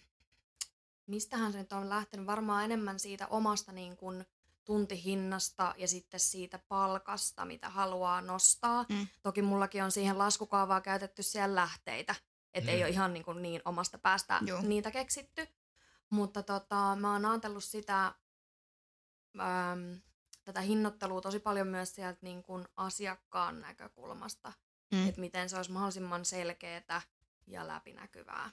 C: mistähän se nyt on lähtenyt? Varmaan enemmän siitä omasta niin kuin, tuntihinnasta ja sitten siitä palkasta, mitä haluaa nostaa.
B: Mm.
C: Toki mullakin on siihen laskukaavaa käytetty siellä lähteitä, että
A: Mm.
C: ei ole ihan niin, kuin niin omasta päästä
B: Joo.
C: niitä keksitty. Mutta tota, mä oon ajatellut sitä, äm, tätä hinnoittelua tosi paljon myös sieltä niin kuin asiakkaan näkökulmasta,
B: Mm.
C: että miten se olisi mahdollisimman selkeää ja läpinäkyvää.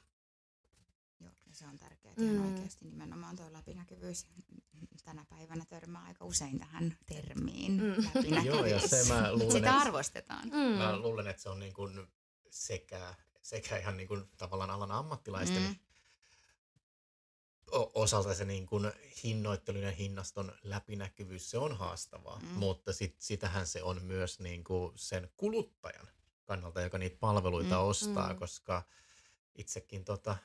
B: Joo, ja se on tärkeää ihan
C: Mm.
B: oikeasti nimenomaan tuo läpinäkyvyys. Tänä päivänä törmää aika usein tähän termiin
C: Mm.
A: Joo, ja se mä luulen,
B: Sitä
A: että-
B: arvostetaan.
C: Mm.
A: Mä luulen, että se on niin kuin sekä, sekä ihan niin kuin tavallaan alan ammattilaisten
B: Mm.
A: Osalta se niin kuin hinnoittelun ja hinnaston läpinäkyvyys, se on haastavaa,
B: Mm.
A: mutta sit, sitähän se on myös niin kuin sen kuluttajan kannalta, joka niitä palveluita
B: Mm.
A: ostaa,
C: Mm.
A: koska itsekin tota,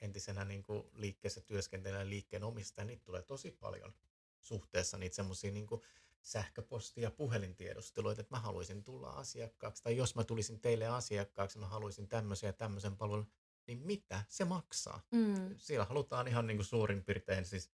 A: entisenä niin kuin liikkeessä työskentelevän liikkeen omistaja, niitä tulee tosi paljon suhteessa niitä semmoisia niin sähköposti- ja puhelintiedusteluita, että mä haluaisin tulla asiakkaaksi, tai jos mä tulisin teille asiakkaaksi, mä haluaisin tämmöisen ja tämmöisen palvelun, niin mitä se maksaa?
C: Mm.
A: Siellä halutaan ihan niin kuin suurin piirtein siis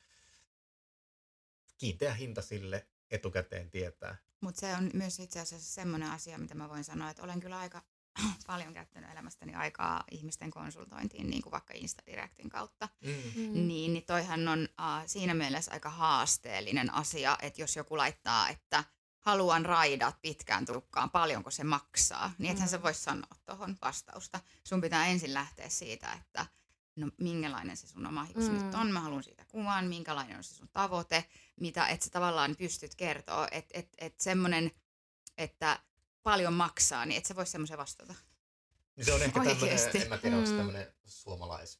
A: kiinteä hinta sille etukäteen tietää.
B: Mutta se on myös itse asiassa semmoinen asia, mitä mä voin sanoa, että olen kyllä aika paljon käyttänyt elämästäni aikaa ihmisten konsultointiin, niin kuin vaikka Instadirectin kautta.
A: Mm.
C: Mm.
B: Niin, niin toihan on äh, siinä mielessä aika haasteellinen asia, että jos joku laittaa, että haluan raidat pitkään tukkaan, paljonko se maksaa, niin ethän
C: Mm.
B: sä voi sanoa tuohon vastausta. Sun pitää ensin lähteä siitä, että no minkälainen se sun oma hius
C: Mm.
B: nyt on, mä haluan siitä kuvan, minkälainen on se sun tavoite, mitä, että sä tavallaan pystyt kertoa, että et, et semmoinen, että paljon maksaa, niin et sä voi semmoisen vastata.
A: Niin se on ehkä tämmöinen, en mä tiedä, onko
C: Mm.
A: tämmöinen suomalais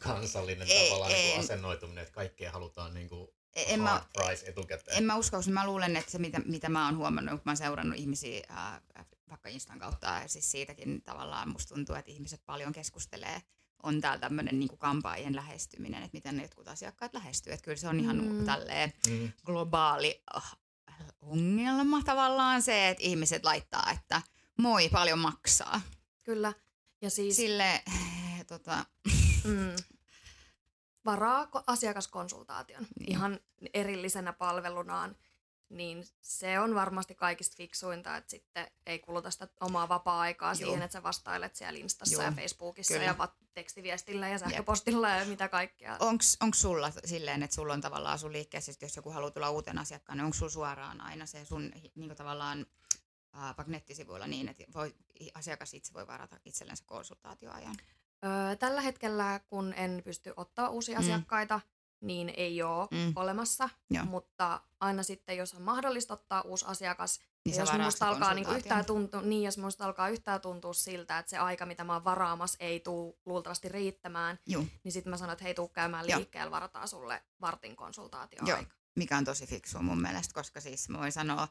A: kansallinen
B: Ei,
A: tavallaan niin
B: en.
A: kuin asennoituminen, että kaikkea halutaan niin kuin
B: En
A: hard
B: mä,
A: price etukäteen.
B: En mä usko, koska mä luulen, että se mitä, mitä mä oon huomannut, kun mä oon seurannut ihmisiä ää, vaikka Instan kautta, ja siis siitäkin tavallaan musta tuntuu, että ihmiset paljon keskustelee, on täällä tämmöinen niin kampaajien lähestyminen, että miten ne jotkut asiakkaat lähestyy. Että kyllä se on ihan
C: Mm.
B: tälleen
A: Mm.
B: globaali ah, ongelma tavallaan se, että ihmiset laittaa, että moi, paljon maksaa.
C: Kyllä. Ja siis
B: Sille, eh, tota,
C: mm, varaa ko- asiakaskonsultaation
B: Niin.
C: ihan erillisenä palvelunaan, niin se on varmasti kaikista fiksuinta, että sitten ei kuluta sitä omaa vapaa-aikaa
B: Joo.
C: siihen, että sä vastailet siellä Instassa
B: Joo.
C: ja Facebookissa
B: Kyllä.
C: ja tekstiviestillä ja sähköpostilla ja mitä kaikkea.
B: Onks sulla silleen, että sulla on tavallaan sun liikkeessä, jos joku haluaa tulla uuten asiakkaan, niin onko sulla suoraan aina se sun niin tavallaan äh, vaikka nettisivuilla niin, että voi, asiakas itse voi varata itsellensä konsultaatioajan?
C: Öö, tällä hetkellä, kun en pysty ottaa uusia
B: Mm.
C: asiakkaita, niin ei ole
B: Mm.
C: olemassa.
B: Joo.
C: Mutta aina sitten, jos on mahdollista ottaa uusi asiakas,
B: Niin
C: niin jos
B: sen
C: alkaa niinku
B: konsultaation.
C: yhtään tuntua, niin jos musta alkaa yhtään tuntua siltä, että se aika, mitä mä oon varaamassa, ei tule luultavasti riittämään,
B: Juu.
C: niin sitten mä sanon, että hei, tuu käymään liikkeellä, varataan sulle vartin konsultaatio
B: Joo, mikä on tosi fiksua mun mielestä, koska siis mä voin sanoa,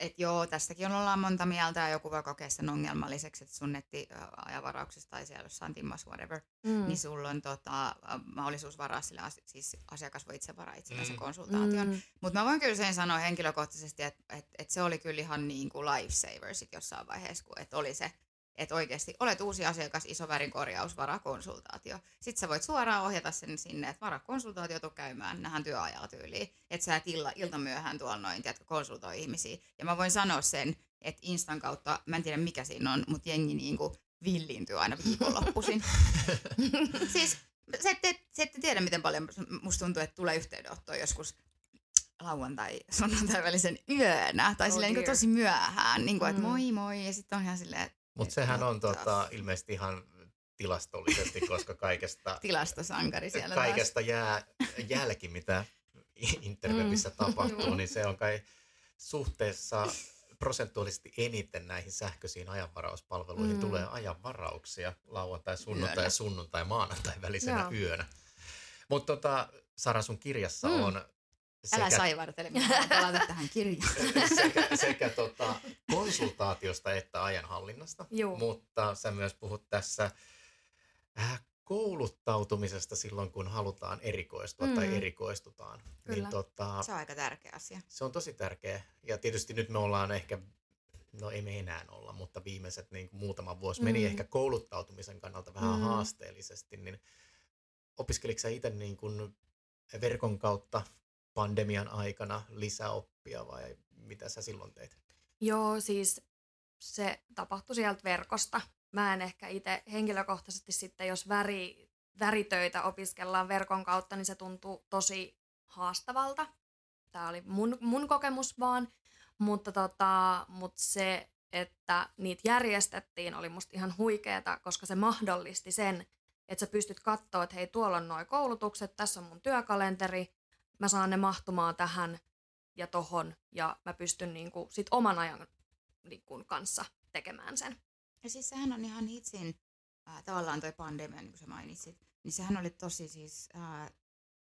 B: että joo, tästäkin ollaan monta mieltä ja joku voi kokea sen ongelmalliseksi, että sun nettiajanvarauksessa tai siellä jossain timmas whatever,
C: Mm.
B: mm. niin sulla on tota, mahdollisuus varaa sille, siis asiakas voi itse varaa itselleen sen
D: Mm.
B: konsultaation.
C: Mm.
B: Mutta mä voin kyllä sen sanoa henkilökohtaisesti, että et, et se oli kyllä ihan niin kuin lifesaver sit jossain vaiheessa, kun et oli se, että oikeasti olet uusi asiakas, iso värin korjaus, varaa konsultaatio. Sitten sä voit suoraan ohjata sen sinne, että varaa konsultaatio, tuu käymään, nähdään työajalla tyyliin. Että sä et illa, ilta myöhään tuolla noin, tiedätkö, konsultoi ihmisiä. Ja mä voin sanoa sen, että Instan kautta, mä en tiedä mikä siinä on, mutta jengi niinku villiintyy aina viikonloppuisin. siis se ette, se ette tiedä, miten paljon musta tuntuu, että tulee yhteydenottoa joskus lauantai, sunnuntai välisen yönä, tai
C: Oh
B: silleen niin
C: dear.
B: tosi myöhään, niin kuin, että
C: Mm.
B: moi moi, ja sitten on ihan silleen,
A: Mutta sehän on tota, ilmeisesti ihan tilastollisesti, koska kaikesta,
B: tilastosankari siellä taas.
A: kaikesta jää jälki, mitä interwebissa tapahtuu, niin se on kai suhteessa prosentuaalisesti eniten näihin sähköisiin ajanvarauspalveluihin
C: Mm.
A: tulee ajanvarauksia lauantai, sunnuntai ja sunnuntai, maanantai välisenä
C: Joo.
A: yönä. Mutta tota, Sara, sun kirjassa
C: Mm.
A: on
B: Älä
A: sekä,
B: saivartele, minä haluan palata tähän kirjaan.
A: sekä, sekä tota, konsultaatiosta että ajanhallinnasta,
C: Juu.
A: mutta sä myös puhut tässä äh, kouluttautumisesta silloin, kun halutaan erikoistua mm. tai erikoistutaan. Niin
C: Kyllä.
A: tota,
B: Se on aika tärkeä asia.
A: se on tosi tärkeä. Ja tietysti nyt me ollaan ehkä, no ei me enää olla, mutta viimeiset niin kuin muutama vuosi meni
C: Mm.
A: ehkä kouluttautumisen kannalta vähän
C: Mm.
A: haasteellisesti. Niin opiskeliko sä itse niin kuin verkon kautta pandemian aikana lisäoppia vai mitä sä silloin teit?
C: Joo, siis se tapahtui sieltä verkosta. Mä en ehkä itse henkilökohtaisesti sitten, jos väri, väritöitä opiskellaan verkon kautta, niin se tuntuu tosi haastavalta. Tämä oli mun, mun kokemus vaan, mutta tota, mut se, että niitä järjestettiin, oli musta ihan huikeeta, koska se mahdollisti sen, että sä pystyt katsoa, että hei, tuolla on nuo koulutukset, tässä on mun työkalenteri, mä saan ne mahtumaan tähän ja tohon, ja mä pystyn niinku sit oman ajan niinku kanssa tekemään sen.
B: Ja siis sehän on ihan hitsin, äh, tavallaan toi pandemia, niin kuin sä mainitsit, niin sehän oli tosi siis äh,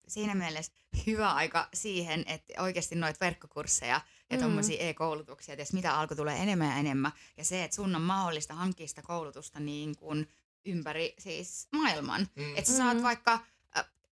B: siinä mielessä hyvä aika siihen, että oikeasti noita verkkokursseja ja
C: Mm.
B: tommosia e-koulutuksia, että mitä alkoi tulee enemmän ja enemmän. Ja se, että sun on mahdollista hankkia sitä koulutusta niin kuin ympäri siis maailman.
A: Mm.
B: Että sä saat
C: Mm.
B: vaikka, äh,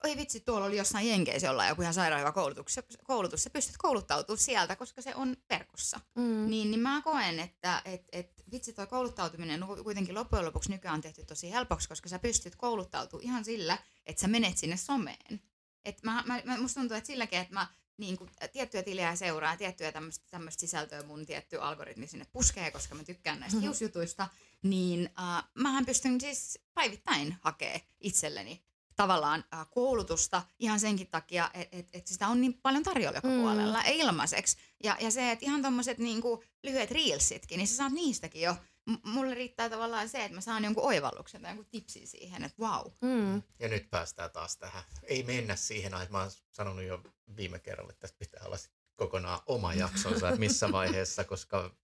B: oi vitsi, tuolla oli jossain Jenkeissä jollain joku ihan sairaan hyvä koulutus, koulutus, sä pystyt kouluttautumaan sieltä, koska se on verkossa.
C: Mm.
B: Niin, niin mä koen, että et, et, vitsi toi kouluttautuminen on kuitenkin loppujen lopuksi nykyään on tehty tosi helpoksi, koska sä pystyt kouluttautumaan ihan sillä, että sä menet sinne someen. Et mä, mä, mä, musta tuntuu, että silläkin, että mä niin kuin, tiettyjä tilejä seuraan, tiettyä tämmöistä sisältöä mun tietty algoritmi sinne puskee, koska mä tykkään näistä
C: Mhm.
B: hiusjutuista, niin äh, mähän pystyn siis päivittäin hakee itselleni tavallaan äh, koulutusta ihan senkin takia, että et, et sitä on niin paljon tarjolla joka
C: Mm.
B: puolella ilmaiseksi. Ja, ja se, että ihan tommoset niinku lyhyet reelsitkin, niin sä saat niistäkin jo. M- mulle riittää tavallaan se, että mä saan jonkun oivalluksen tai jonkun tipsin siihen, että wow.
C: Mm.
A: Ja nyt päästään taas tähän. Ei mennä siihen, että mä oon sanonut jo viime kerralla, että tästä pitää olla kokonaan oma jaksonsa, että missä vaiheessa, koska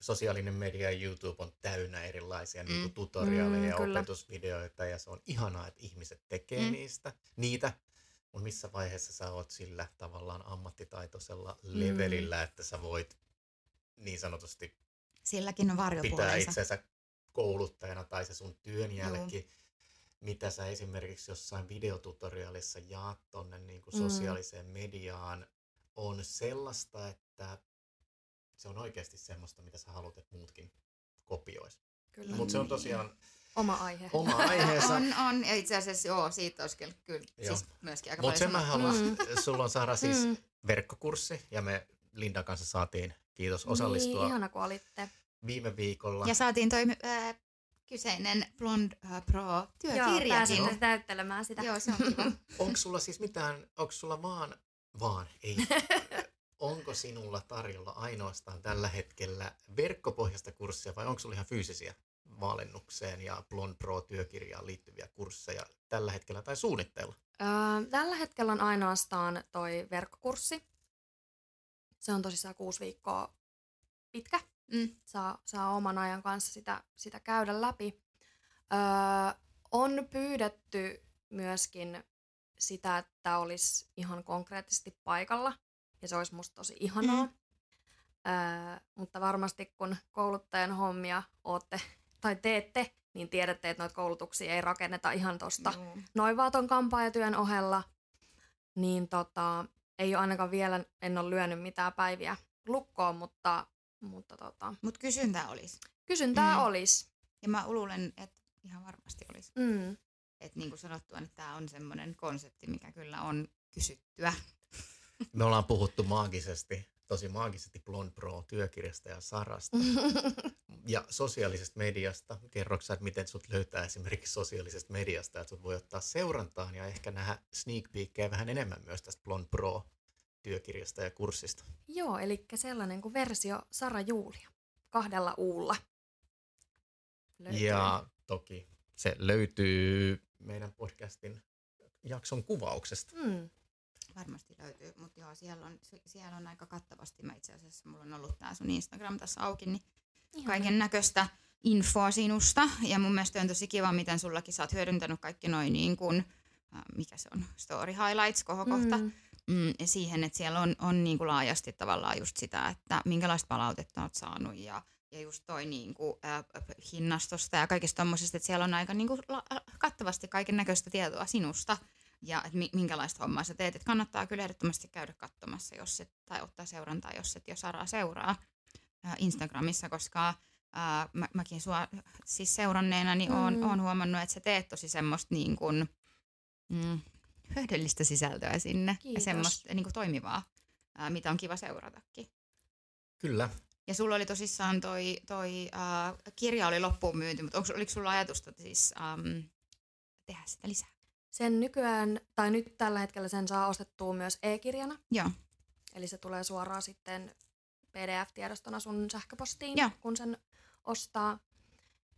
A: sosiaalinen media ja YouTube on täynnä erilaisia mm. niin tutoriaaleja
C: Mm,
A: ja
C: kyllä.
A: opetusvideoita ja se on ihanaa, että ihmiset tekee
B: Mm.
A: niistä, niitä. Mutta missä vaiheessa sä oot sillä tavallaan ammattitaitoisella
C: Mm.
A: levelillä, että sä voit niin sanotusti
B: Silläkin on
A: pitää itsensä kouluttajana tai se sun työn jälki, mitä sä esimerkiksi jossain videotutoriaalissa jaat tonne niin kuin
C: Mm.
A: sosiaaliseen mediaan, on sellaista, että se on oikeasti semmoista, mitä sä haluat, että muutkin kopiois.
C: Kyllä.
A: Mutta se on tosiaan
C: Oma aihe.
A: oma aiheensa.
B: On, on. Ja itse asiassa joo, siitä olisi kyllä, kyllä
A: Joo.
B: siis myöskin aika
A: Mutta sen mä haluan,
C: Mm.
A: sulla on Sara siis
C: Mm.
A: verkkokurssi ja me Lindan kanssa saatiin, kiitos, osallistua
C: Niin, ihana kun olitte.
A: viime viikolla.
B: Ja saatiin toi äh, kyseinen Blond äh, Pro
C: Joo,
B: työkirjakin.
C: pääsin täyttelemään sitä.
B: Joo, se on kiva.
A: Onko sulla siis mitään, onko sulla vaan, vaan, ei, onko sinulla tarjolla ainoastaan tällä hetkellä verkkopohjasta kurssia vai onko sulla ihan fyysisiä valmennukseen ja Blond Pro-työkirjaan liittyviä kursseja tällä hetkellä tai suunnitteilla?
C: Öö, tällä hetkellä on ainoastaan toi verkkokurssi. Se on tosissaan kuusi viikkoa pitkä.
B: Mm.
C: Saa, saa oman ajan kanssa sitä, sitä käydä läpi. Öö, on pyydetty myöskin sitä, että olisi ihan konkreettisesti paikalla. Ja se olisi musta tosi ihanaa. Mm. Öö, mutta varmasti kun kouluttajan hommia ootte tai teette, niin tiedätte, että noita koulutuksia ei rakenneta ihan tosta
B: Juu.
C: noin vaan ton kampaajatyön ohella. Niin tota, ei ole ainakaan vielä, en ole lyönyt mitään päiviä lukkoon, mutta, mutta tota,
B: Mut kysyntää olisi.
C: kysyntää
B: Mm.
C: mm. olisi.
B: Ja mä luulen, että ihan varmasti olisi.
C: Mm.
B: Et niin kuin sanottua, että tämä on semmoinen konsepti, mikä kyllä on kysyttyä.
A: Me ollaan puhuttu maagisesti, tosi maagisesti Blond Pro-työkirjasta ja Sarasta ja sosiaalisesta mediasta. Kerroksä, että miten sut löytää esimerkiksi sosiaalisesta mediasta, että sut voi ottaa seurantaan ja ehkä nähdä sneak peekkejä vähän enemmän myös tästä Blond Pro-työkirjasta ja kurssista.
C: Joo, eli sellainen kuin versio Sara Juulia kahdella uulla. Löytyy.
A: Ja toki se löytyy meidän podcastin jakson kuvauksesta.
C: Mm.
B: Varmasti löytyy, mutta joo, siellä on, siellä on aika kattavasti. Mä itse asiassa, mulla on ollut tää sun Instagram tässä auki, niin kaiken näköistä infoa sinusta. Ja mun mielestä on tosi kiva, miten sullakin sä oot hyödyntänyt kaikki noin niin kuin, äh, mikä se on, story highlights, kohokohta.
C: Mm.
B: Mm, ja siihen, että siellä on, on niin kuin laajasti tavallaan just sitä, että minkälaista palautetta olet saanut ja, ja just toi niin kuin, äh, hinnastosta ja kaikista tommosista, että siellä on aika niin kuin, la, kattavasti kaiken näköistä tietoa sinusta ja että mi, minkälaista hommaa sä teet. Että kannattaa kyllä ehdottomasti käydä katsomassa jos et, tai ottaa seurantaa, jos et jo Saraa seuraa äh, Instagramissa, koska äh, mä, mäkin sua siis seuranneena niin oon,
C: Mm.
B: oon huomannut, että sä teet tosi semmoista niin kuin, mm, hyödyllistä sisältöä sinne ja
C: Kiitos.
B: semmoista niin kuin toimivaa, ää, mitä on kiva seuratakin.
A: Kyllä.
B: Ja sulla oli tosissaan toi, toi ää, kirja oli loppuun myynti, mutta onko, oliko sulla ajatusta siis äm, tehdä sitä lisää?
C: Sen nykyään, tai nyt tällä hetkellä sen saa ostettua myös e-kirjana.
B: Joo.
C: Eli se tulee suoraan sitten PDF-tiedostona sun sähköpostiin,
B: Joo.
C: kun sen ostaa.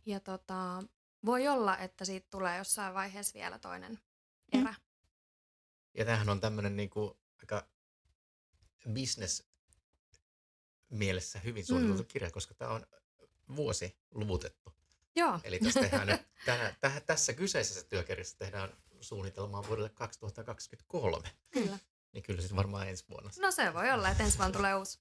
C: Ja tota, voi olla, että siitä tulee jossain vaiheessa vielä toinen
B: Mm.
C: erä.
A: Ja tämähän on tämmöinen niinku aika business mielessä hyvin suunniteltu
C: Mm.
A: kirja, koska tämä on vuosi luvutettu.
C: Joo,
A: Eli tässä, tehdään nyt, tänä, täh, tässä kyseisessä työkirjassa tehdään suunnitelmaa vuodelle 2023.
C: kyllä.
A: Niin kyllä siis varmaan ensi vuonna.
C: No se voi olla, että ensi vuonna tulee uusi.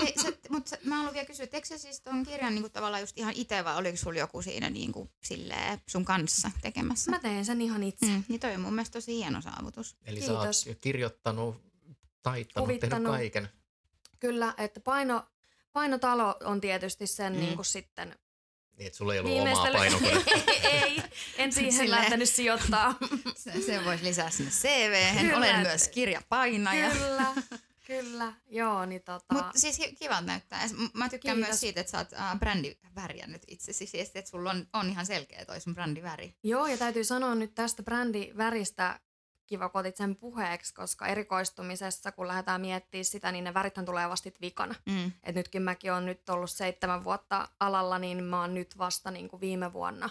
B: Mutta mä haluan vielä kysyä, teekö sä siis ton kirjan niin kuin, tavallaan just ihan itse vai oliko sulla joku siinä niin silleen, sun kanssa tekemässä?
C: Mä teen sen ihan itse.
B: Mm, niin toi on mun mielestä tosi hieno saavutus.
A: Eli
C: Kiitos.
A: sä oot kirjoittanut, taittanut, tehnyt
C: Kuvittanut.
A: kaiken.
C: Kyllä, että paino, painotalo on tietysti sen
B: Mm.
C: mm. niin kuin sitten
A: Niin, että sulla ei ollut omaa
C: viimeistely-
A: painokonetta.
C: ei, en siihen
B: Silleen.
C: lähtenyt sijoittaa.
B: Se, se voisi lisää sinne CV.
C: Kyllä.
B: Olen myös kirjapainaja.
C: kyllä, kyllä. Joo, niin tota...
B: Mutta siis kiva näyttää. Mä tykkään
C: Kiitos.
B: myös siitä, että sä oot äh, brändivärjännyt itsesi. Siis, että sulla on, on ihan selkeä toi sun brändiväri.
C: Joo, ja täytyy sanoa nyt tästä brändiväristä, kiva kun otit sen puheeksi, koska erikoistumisessa, kun lähdetään miettimään sitä, niin ne värithän tulee vasta vikana.
B: Mm.
C: Et nytkin mäkin on nyt ollut seitsemän vuotta alalla, niin mä oon nyt vasta niin kuin viime vuonna.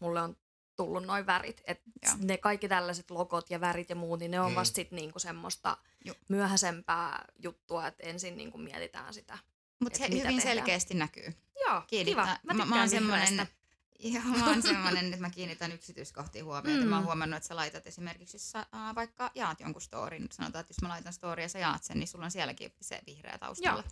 C: Mulle on tullut noin värit. Et
B: Joo.
C: ne kaikki tällaiset logot ja värit ja muut, niin ne on
A: Mm.
C: vasta sit niinku semmoista
B: Joo.
C: myöhäisempää juttua, että ensin niinku mietitään sitä.
B: Mutta se hyvin
C: tehdään.
B: selkeästi näkyy.
C: Joo,
B: Kiinnittää.
C: kiva. Mä,
B: mä, mä oon
C: vihreästä.
B: Joo, mä oon semmonen, että mä kiinnitän yksityiskohtiin huomiota. Mm. Mä oon
C: Mm.
B: huomannut, että sä laitat esimerkiksi, jos sä äh, vaikka jaat jonkun storin, sanotaan, että jos mä laitan storia ja sä jaat sen, niin sulla on sielläkin se vihreä taustalla.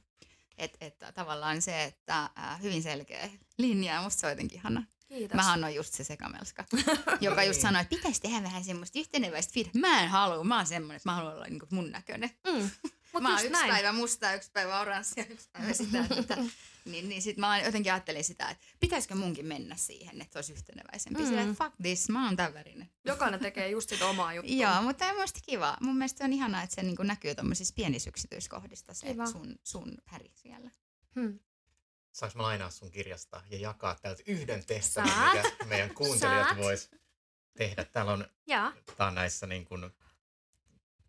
B: Että et, tavallaan se, että äh, hyvin selkeä linja, ja musta se on jotenkin ihana.
C: Kiitos.
B: Mähän on just se sekamelska, joka just sanoi, että pitäisi tehdä vähän semmoista yhteneväistä feed. Mä en halua, mä oon semmoinen, että mä haluan olla niinku mun näköinen.
C: Mm. Mut
B: mä oon yksi
C: näin.
B: päivä mustaa, yksi päivä oranssia, yksi päivä sitä. Tätä. Niin, niin sit mä jotenkin ajattelin sitä, että pitäisikö munkin mennä siihen, että olisi yhteneväisempi. Mm. Silleen, fuck this, mä oon tämän värinen.
C: Jokainen tekee just sit omaa juttua.
B: Joo, mutta tämä on musta kiva. Mun mielestä on ihanaa, että se niinku näkyy tuommoisissa pienissä yksityiskohdista se
C: Kiva.
B: sun, sun väri siellä.
C: Hmm.
A: Saanko mä lainaa sun kirjasta ja jakaa täältä yhden tehtävän,
C: Saat.
A: mikä meidän kuuntelijat
C: Saat.
A: vois tehdä. Täällä on,
C: Ja.
A: tää on näissä niin kuin,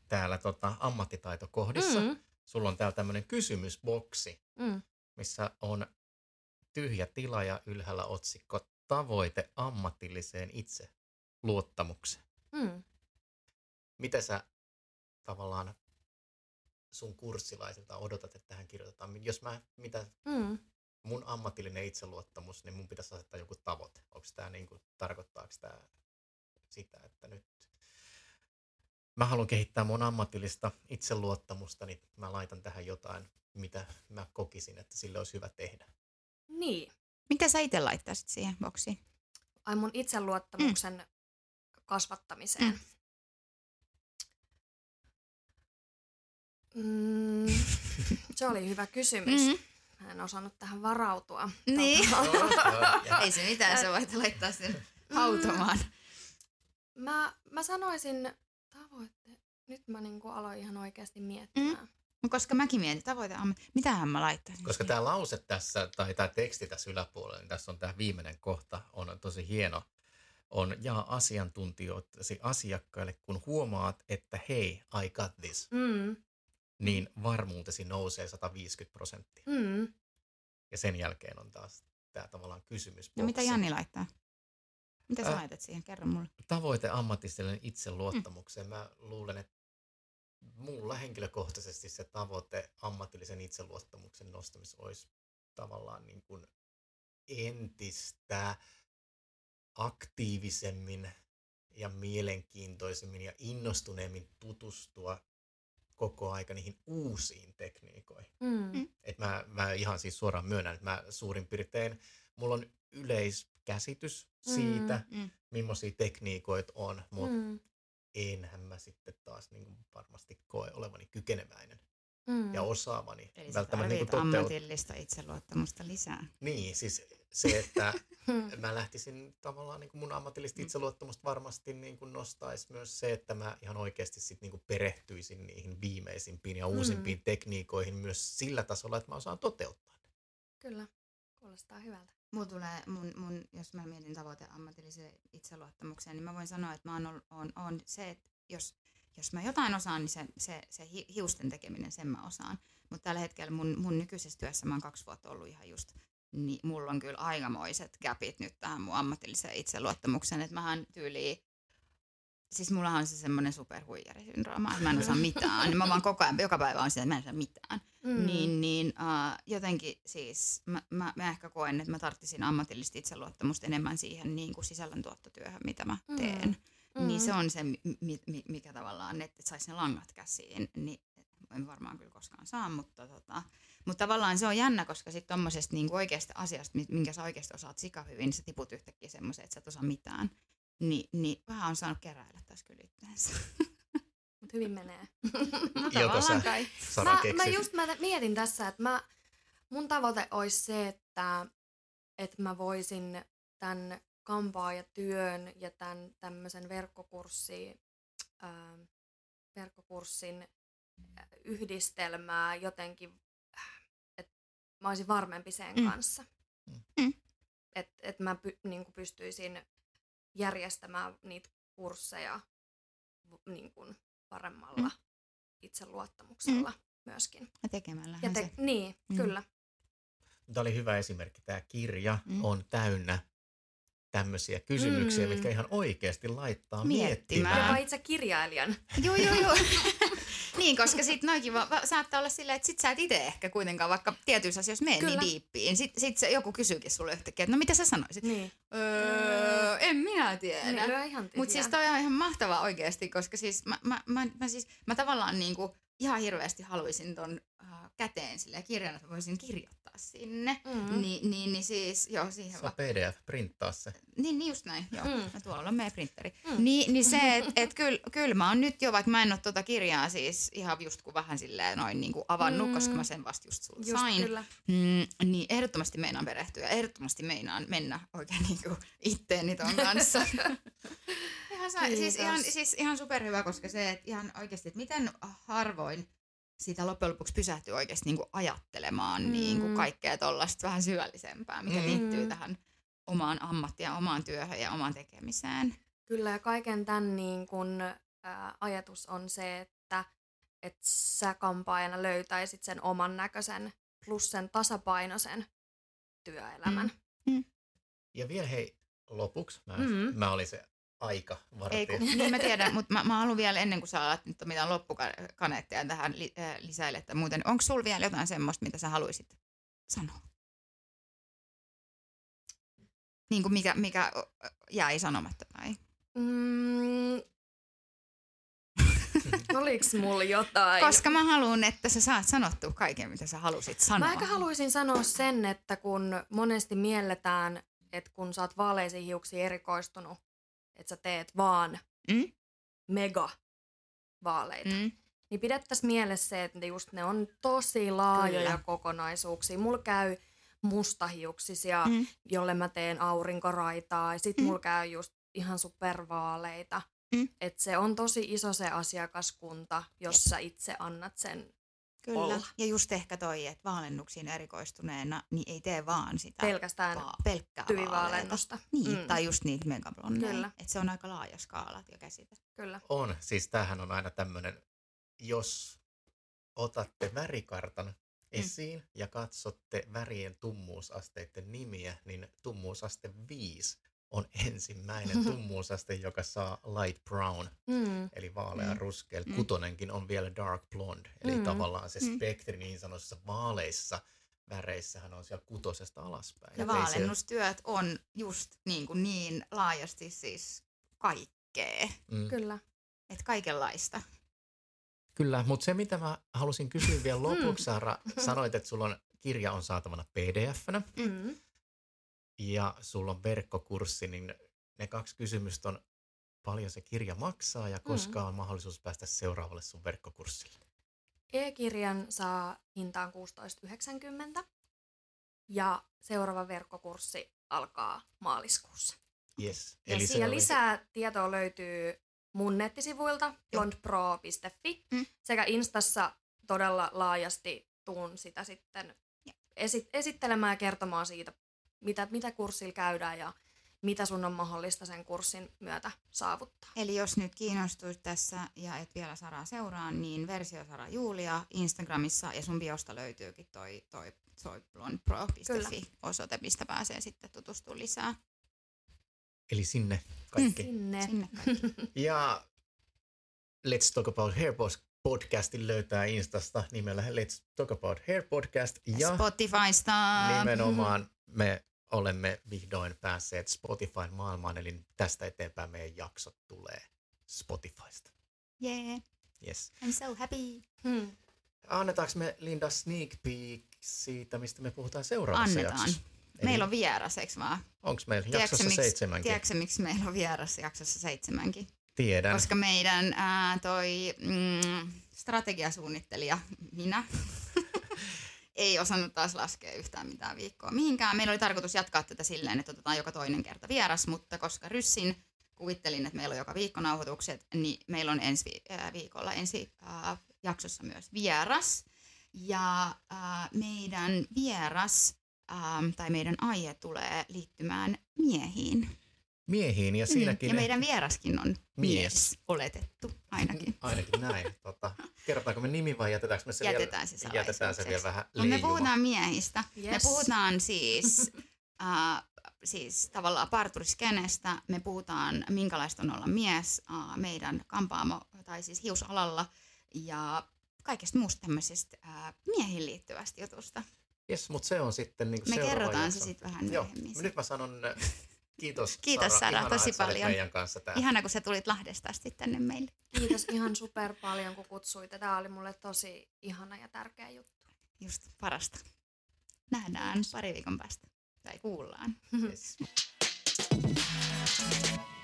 A: täällä tota, ammattitaitokohdissa. Mm.
C: Mm.
A: Sulla on täällä tämmöinen kysymysboksi,
C: Mm.
A: Missä on tyhjä tila ja ylhäällä otsikko tavoite ammatilliseen itseluottamukseen?
C: Mm.
A: Mitä sä tavallaan sun kurssilaisilta odotat, että tähän kirjoitetaan? Jos mä, mitä
C: Mm.
A: mun ammatillinen itseluottamus, niin mun pitäisi asettaa joku tavoite. Onko tämä niin kuin, tarkoittaako tämä sitä, että nyt mä haluan kehittää mun ammatillista itseluottamusta, niin mä laitan tähän jotain, mitä mä kokisin, että sille olisi hyvä tehdä.
C: Niin.
B: Mitä sä itse laittaisit siihen boksiin?
C: Ai mun itseluottamuksen mm. kasvattamiseen. Mm. Mm, se oli hyvä kysymys.
B: Mm.
C: Mä en osannut tähän varautua.
B: Niin.
C: Tota,
B: Ei se mitään, sä voit laittaa sen hautomaan.
C: mä, mä sanoisin tavoitte. Nyt mä niinku aloin ihan oikeasti miettimään.
B: No, Koska mäkin mietin tavoite, mitähän mä laittaisin
A: Koska tämä lause tässä, tai tämä teksti tässä yläpuolella, niin tässä on tämä viimeinen kohta, on tosi hieno. On jaa asiantuntijoitasi asiakkaille, kun huomaat, että hei, I got this,
C: Mm.
A: niin varmuutesi nousee 150 prosenttia.
C: Mm.
A: Ja sen jälkeen on taas tämä tavallaan kysymys.
B: No mitä Janni laittaa? Mitä sä laitat siihen? Kerro mulle.
A: Tavoite ammatilliselle itseluottamukseen. Mä luulen, että mulla henkilökohtaisesti se tavoite ammatillisen itseluottamuksen nostamis olisi tavallaan niin kuin entistä aktiivisemmin ja mielenkiintoisemmin ja innostuneemmin tutustua koko aika niihin uusiin tekniikoihin.
C: Mm.
A: Et mä, mä ihan siis suoraan myönnän, että mä suurin piirtein, mulla on yleiskäsitys siitä,
B: Mm.
A: millaisia tekniikoita on, mutta
C: Mm.
A: enhän mä sitten taas niin kuin varmasti koe olevani kykeneväinen
C: Mm.
A: ja osaavani
B: Eli
A: välttämättä niin toteut-
B: ammatillista itseluottamusta lisää.
A: Niin, siis se, että
C: Mm.
A: mä lähtisin tavallaan niin kuin mun ammatillista itseluottamusta varmasti niin kuin nostaisi myös se, että mä ihan oikeasti sit niin kuin perehtyisin niihin viimeisimpiin ja uusimpiin
C: Mm.
A: tekniikoihin myös sillä tasolla, että mä osaan toteuttaa ne.
C: Kyllä, kuulostaa hyvältä.
B: Mulla tulee, mun, mun, jos mä mietin tavoite ammatilliseen itseluottamukseen, niin mä voin sanoa, että mä oon, on, on se, että jos, jos mä jotain osaan, niin se, se, se hi- hiusten tekeminen, sen mä osaan. Mutta tällä hetkellä mun, mun nykyisessä työssä mä oon kaksi vuotta ollut ihan just, niin mulla on kyllä aikamoiset käpit nyt tähän mun ammatilliseen itseluottamukseen, että mähän tyyliin Siis mulla on se semmoinen superhuijarisyndrooma, että mä en osaa mitään. Mä vaan koko ajan, joka päivä on sitä, että mä en osaa mitään.
C: Mm.
B: Niin, niin uh, jotenkin siis mä, mä, mä ehkä koen, että mä tarttisin ammatillista itseluottamusta enemmän siihen niin kuin sisällöntuottotyöhön, mitä mä
C: Mm.
B: teen.
C: Mm.
B: Niin se on se, mi, mi, mikä tavallaan, että saisi ne langat käsiin, niin en varmaan kyllä koskaan saa, mutta, tota, mutta tavallaan se on jännä, koska sitten tuommoisesta niin oikeasta asiasta, mi- minkä sä oikeasti osaat sika hyvin, niin sä tiput yhtäkkiä semmoiseen, että sä et osaa mitään. Ni, niin vähän on saanut keräillä tässä kyllä itteensä.
C: Mut hyvin menee.
B: No
A: Joko sä-
B: kai.
A: Sara
C: mä, mä just mä mietin tässä, että mä, mun tavoite olisi se, että, että mä voisin tämän kampaajatyön ja tämän tämmöisen verkkokurssi, ää, verkkokurssin ää, yhdistelmää jotenkin, äh, että mä olisin varmempi sen
B: Mm.
C: kanssa.
B: Mm.
C: Että et mä py, niin pystyisin järjestämään niitä kursseja niin kuin paremmalla
B: Mm.
C: itseluottamuksella myöskin.
B: Ja tekemällä.
C: Ja te,
B: se.
C: niin,
B: Mm.
C: kyllä.
A: Tämä oli hyvä esimerkki. Tämä kirja
B: Mm.
A: on täynnä tämmöisiä kysymyksiä,
C: Mm.
A: mitkä ihan oikeasti laittaa
B: Miettimään.
A: miettimään.
C: Jopa itse kirjailijan.
B: Joo, joo, joo. niin, koska sit noikin va- saattaa olla silleen, että sit sä et itse ehkä kuitenkaan, vaikka tietyissä asioissa mene niin diippiin. Sit, sit se joku kysyykin sulle yhtäkkiä, että no mitä sä sanoisit?
C: Niin.
B: Öö, en minä
C: niin
B: tiedä.
C: ihan tyhjää.
B: Mutta siis toi on ihan mahtavaa oikeasti, koska siis mä, mä, mä, mä, siis, mä tavallaan niinku ihan hirveästi haluaisin ton äh, käteen sille kirjan, että voisin kirjoittaa sinne.
C: Mm.
B: Niin, niin, niin siis, joo, siihen
A: Saa
B: vaan.
A: PDF-printtaa se.
B: Niin, niin just näin, joo.
C: Mm.
B: Mm. Tuolla on meidän printeri.
C: Mm.
B: Mm. Niin, se, että et kyllä kyl mä oon nyt jo, vaikka mä en ole tuota kirjaa siis ihan just kuin vähän silleen noin niin kuin avannut,
C: Mm.
B: koska mä sen vasta just sulta
C: Just
B: sain.
C: kyllä.
B: Mm, niin ehdottomasti meinaan perehtyä. Ehdottomasti meinaan mennä oikein niin kuin itteeni ton kanssa. ihan, sa- siis, ihan, siis ihan superhyvä, koska se, että ihan oikeasti, että miten harvoin siitä loppujen lopuksi pysähtyy oikeasti niin kuin ajattelemaan mm. niin kuin
C: Mm.
B: kaikkea tuollaista vähän syvällisempää, mikä
A: Mm.
B: mm. liittyy
C: Mm.
B: tähän omaan ammattiin omaan työhön ja omaan tekemiseen.
C: Kyllä ja kaiken tämän niin kun, ää, ajatus on se, että et sä kampaajana löytäisit sen oman näköisen plus sen tasapainoisen työelämän.
A: Ja vielä hei, lopuksi. Mä,
C: Mm.
A: mä olin se aika
B: Ei,
A: vartija.
B: kun, niin mä tiedän, mutta mä, mä haluan vielä ennen kuin sä alat nyt mitään loppukaneetteja tähän li, äh, lisäile, että muuten, onko sulla vielä jotain semmoista, mitä sä haluaisit sanoa? Niin kuin mikä, mikä jäi sanomatta tai?
C: Mm. Oliks mulla jotain?
B: Koska mä haluan, että sä saat sanottua kaiken, mitä sä halusit sanoa.
C: Mä ehkä haluaisin sanoa sen, että kun monesti mielletään, että kun sä oot vaaleisiin hiuksiin erikoistunut, että sä teet vaan
B: Mm?
C: mega vaaleita, mm. Niin pidettäisiin mielessä se, että just ne on tosi laajoja
B: Kyllä.
C: kokonaisuuksia. Mulla käy mustahiuksisia,
B: Mm.
C: jolle mä teen aurinkoraitaa, ja sit
B: Mm.
C: mulla käy just ihan supervaaleita.
B: Mm.
C: Et se on tosi iso se asiakaskunta, jos sä itse annat sen
B: Kyllä.
C: olla.
B: Ja just ehkä toi, että vaalennuksiin erikoistuneena, niin ei tee vaan sitä
C: pelkästään
B: va- pelkkää
C: tyvivaalennusta.
B: Niin,
C: Mm.
B: tai just niitä megablondeja.
C: Kyllä.
B: Että se on aika laaja skaala ja käsite.
C: Kyllä.
A: On, siis tämähän on aina tämmöinen, jos otatte värikartan esiin ja katsotte värien tummuusasteiden nimiä, niin tummuusaste 5 on ensimmäinen tummuusaste, joka saa light brown,
C: Mm.
A: eli vaalea
B: Mm.
A: ruskea.
B: Mm.
A: Kutonenkin on vielä dark blonde, eli
C: Mm.
A: tavallaan se
B: Mm.
A: spektri niin sanotussa vaaleissa väreissähän on siellä kutosesta alaspäin.
B: Ja
A: Et
B: vaalennustyöt on just niin, kuin niin laajasti siis kaikkea.
A: Mm.
C: Kyllä.
B: Että kaikenlaista.
A: Kyllä, mutta se mitä mä halusin kysyä
C: Mm.
A: vielä lopuksi, Saara, sanoit, että sulla on kirja on saatavana pdf-nä
C: Mm.
A: Ja sulla on verkkokurssi, niin ne kaksi kysymystä on paljon se kirja maksaa ja koska on mahdollisuus päästä seuraavalle sun verkkokurssille.
C: E-kirjan saa hintaan 16,90 ja seuraava verkkokurssi alkaa maaliskuussa.
A: Yes.
B: Ja
A: Eli
C: Ja
A: oli-
C: lisää tietoa löytyy mun nettisivuilta blondpro.fi
A: Mm.
C: sekä Instassa todella laajasti tuun sitä sitten esi- esittelemään ja kertomaan siitä, mitä, mitä kurssilla käydään ja mitä sun on mahdollista sen kurssin myötä saavuttaa.
B: Eli jos nyt kiinnostuit tässä ja et vielä Saraa seuraa, niin versio Sara Julia Instagramissa ja sun biosta löytyykin toi, toi, blondpro.fi osoite, mistä pääsee sitten tutustumaan lisää.
A: Eli sinne kaikki.
C: Sinne.
B: Sinne kaikki.
A: Ja Let's Talk About Hair podcastin löytää Instasta nimellä Let's Talk About Hair Podcast. Ja
B: Spotifysta.
A: nimenomaan me olemme vihdoin päässeet Spotifyn maailmaan, eli tästä eteenpäin meidän jaksot tulee Spotifysta.
B: Yeah,
A: Yes.
B: I'm so happy.
C: Hmm.
A: Annetaanko me Linda sneak peek siitä, mistä me puhutaan seuraavassa
B: Annetaan.
A: jaksossa?
B: Meillä on vieras, eikö vaan?
A: Onko meillä
B: Tiedätkö,
A: jaksossa
B: miksi-
A: seitsemänkin?
B: Tiedätkö, miksi meillä on vieras jaksossa seitsemänkin?
A: Tiedän.
B: Koska meidän ää, toi mm, strategiasuunnittelija, minä, ei osannut taas laskea yhtään mitään viikkoa mihinkään. Meillä oli tarkoitus jatkaa tätä silleen, että otetaan joka toinen kerta vieras, mutta koska ryssin kuvittelin, että meillä on joka viikko nauhoitukset, niin meillä on ensi ää, viikolla ensi ää, jaksossa myös vieras. Ja ää, meidän vieras ää, tai meidän aihe tulee liittymään miehiin.
A: Miehiin ja
B: Mm,
A: siinäkin...
B: ja meidän vieraskin on mies,
A: Mies.
B: oletettu ainakin.
A: Ainakin näin. Tota, kerrotaanko me nimi vai jätetäänkö me se
B: Jätetään se
A: vielä, jätetään se vielä vähän
B: Mutta me puhutaan miehistä. Me
C: Yes.
B: puhutaan siis, äh, siis tavallaan parturiskenestä. Me puhutaan, minkälaista on olla mies äh, meidän kampaamo- tai siis hiusalalla. Ja kaikesta muusta tämmöisestä äh, miehiin liittyvästä jutusta.
A: Yes, mutta se on sitten niin
B: Me kerrotaan
A: jakso.
B: se sitten vähän
A: Joo,
B: myöhemmin.
A: nyt mä sanon kiitos
B: Kiitos, Sara,
A: Ihanaa,
B: tosi paljon.
A: meidän kanssa täällä.
B: Ihana, kun sä tulit Lahdesta asti tänne meille.
C: Kiitos ihan super paljon, kun kutsuitte. Tämä oli mulle tosi ihana ja tärkeä juttu.
B: Just parasta. Nähdään pari viikon päästä. Tai kuullaan.
A: Yes.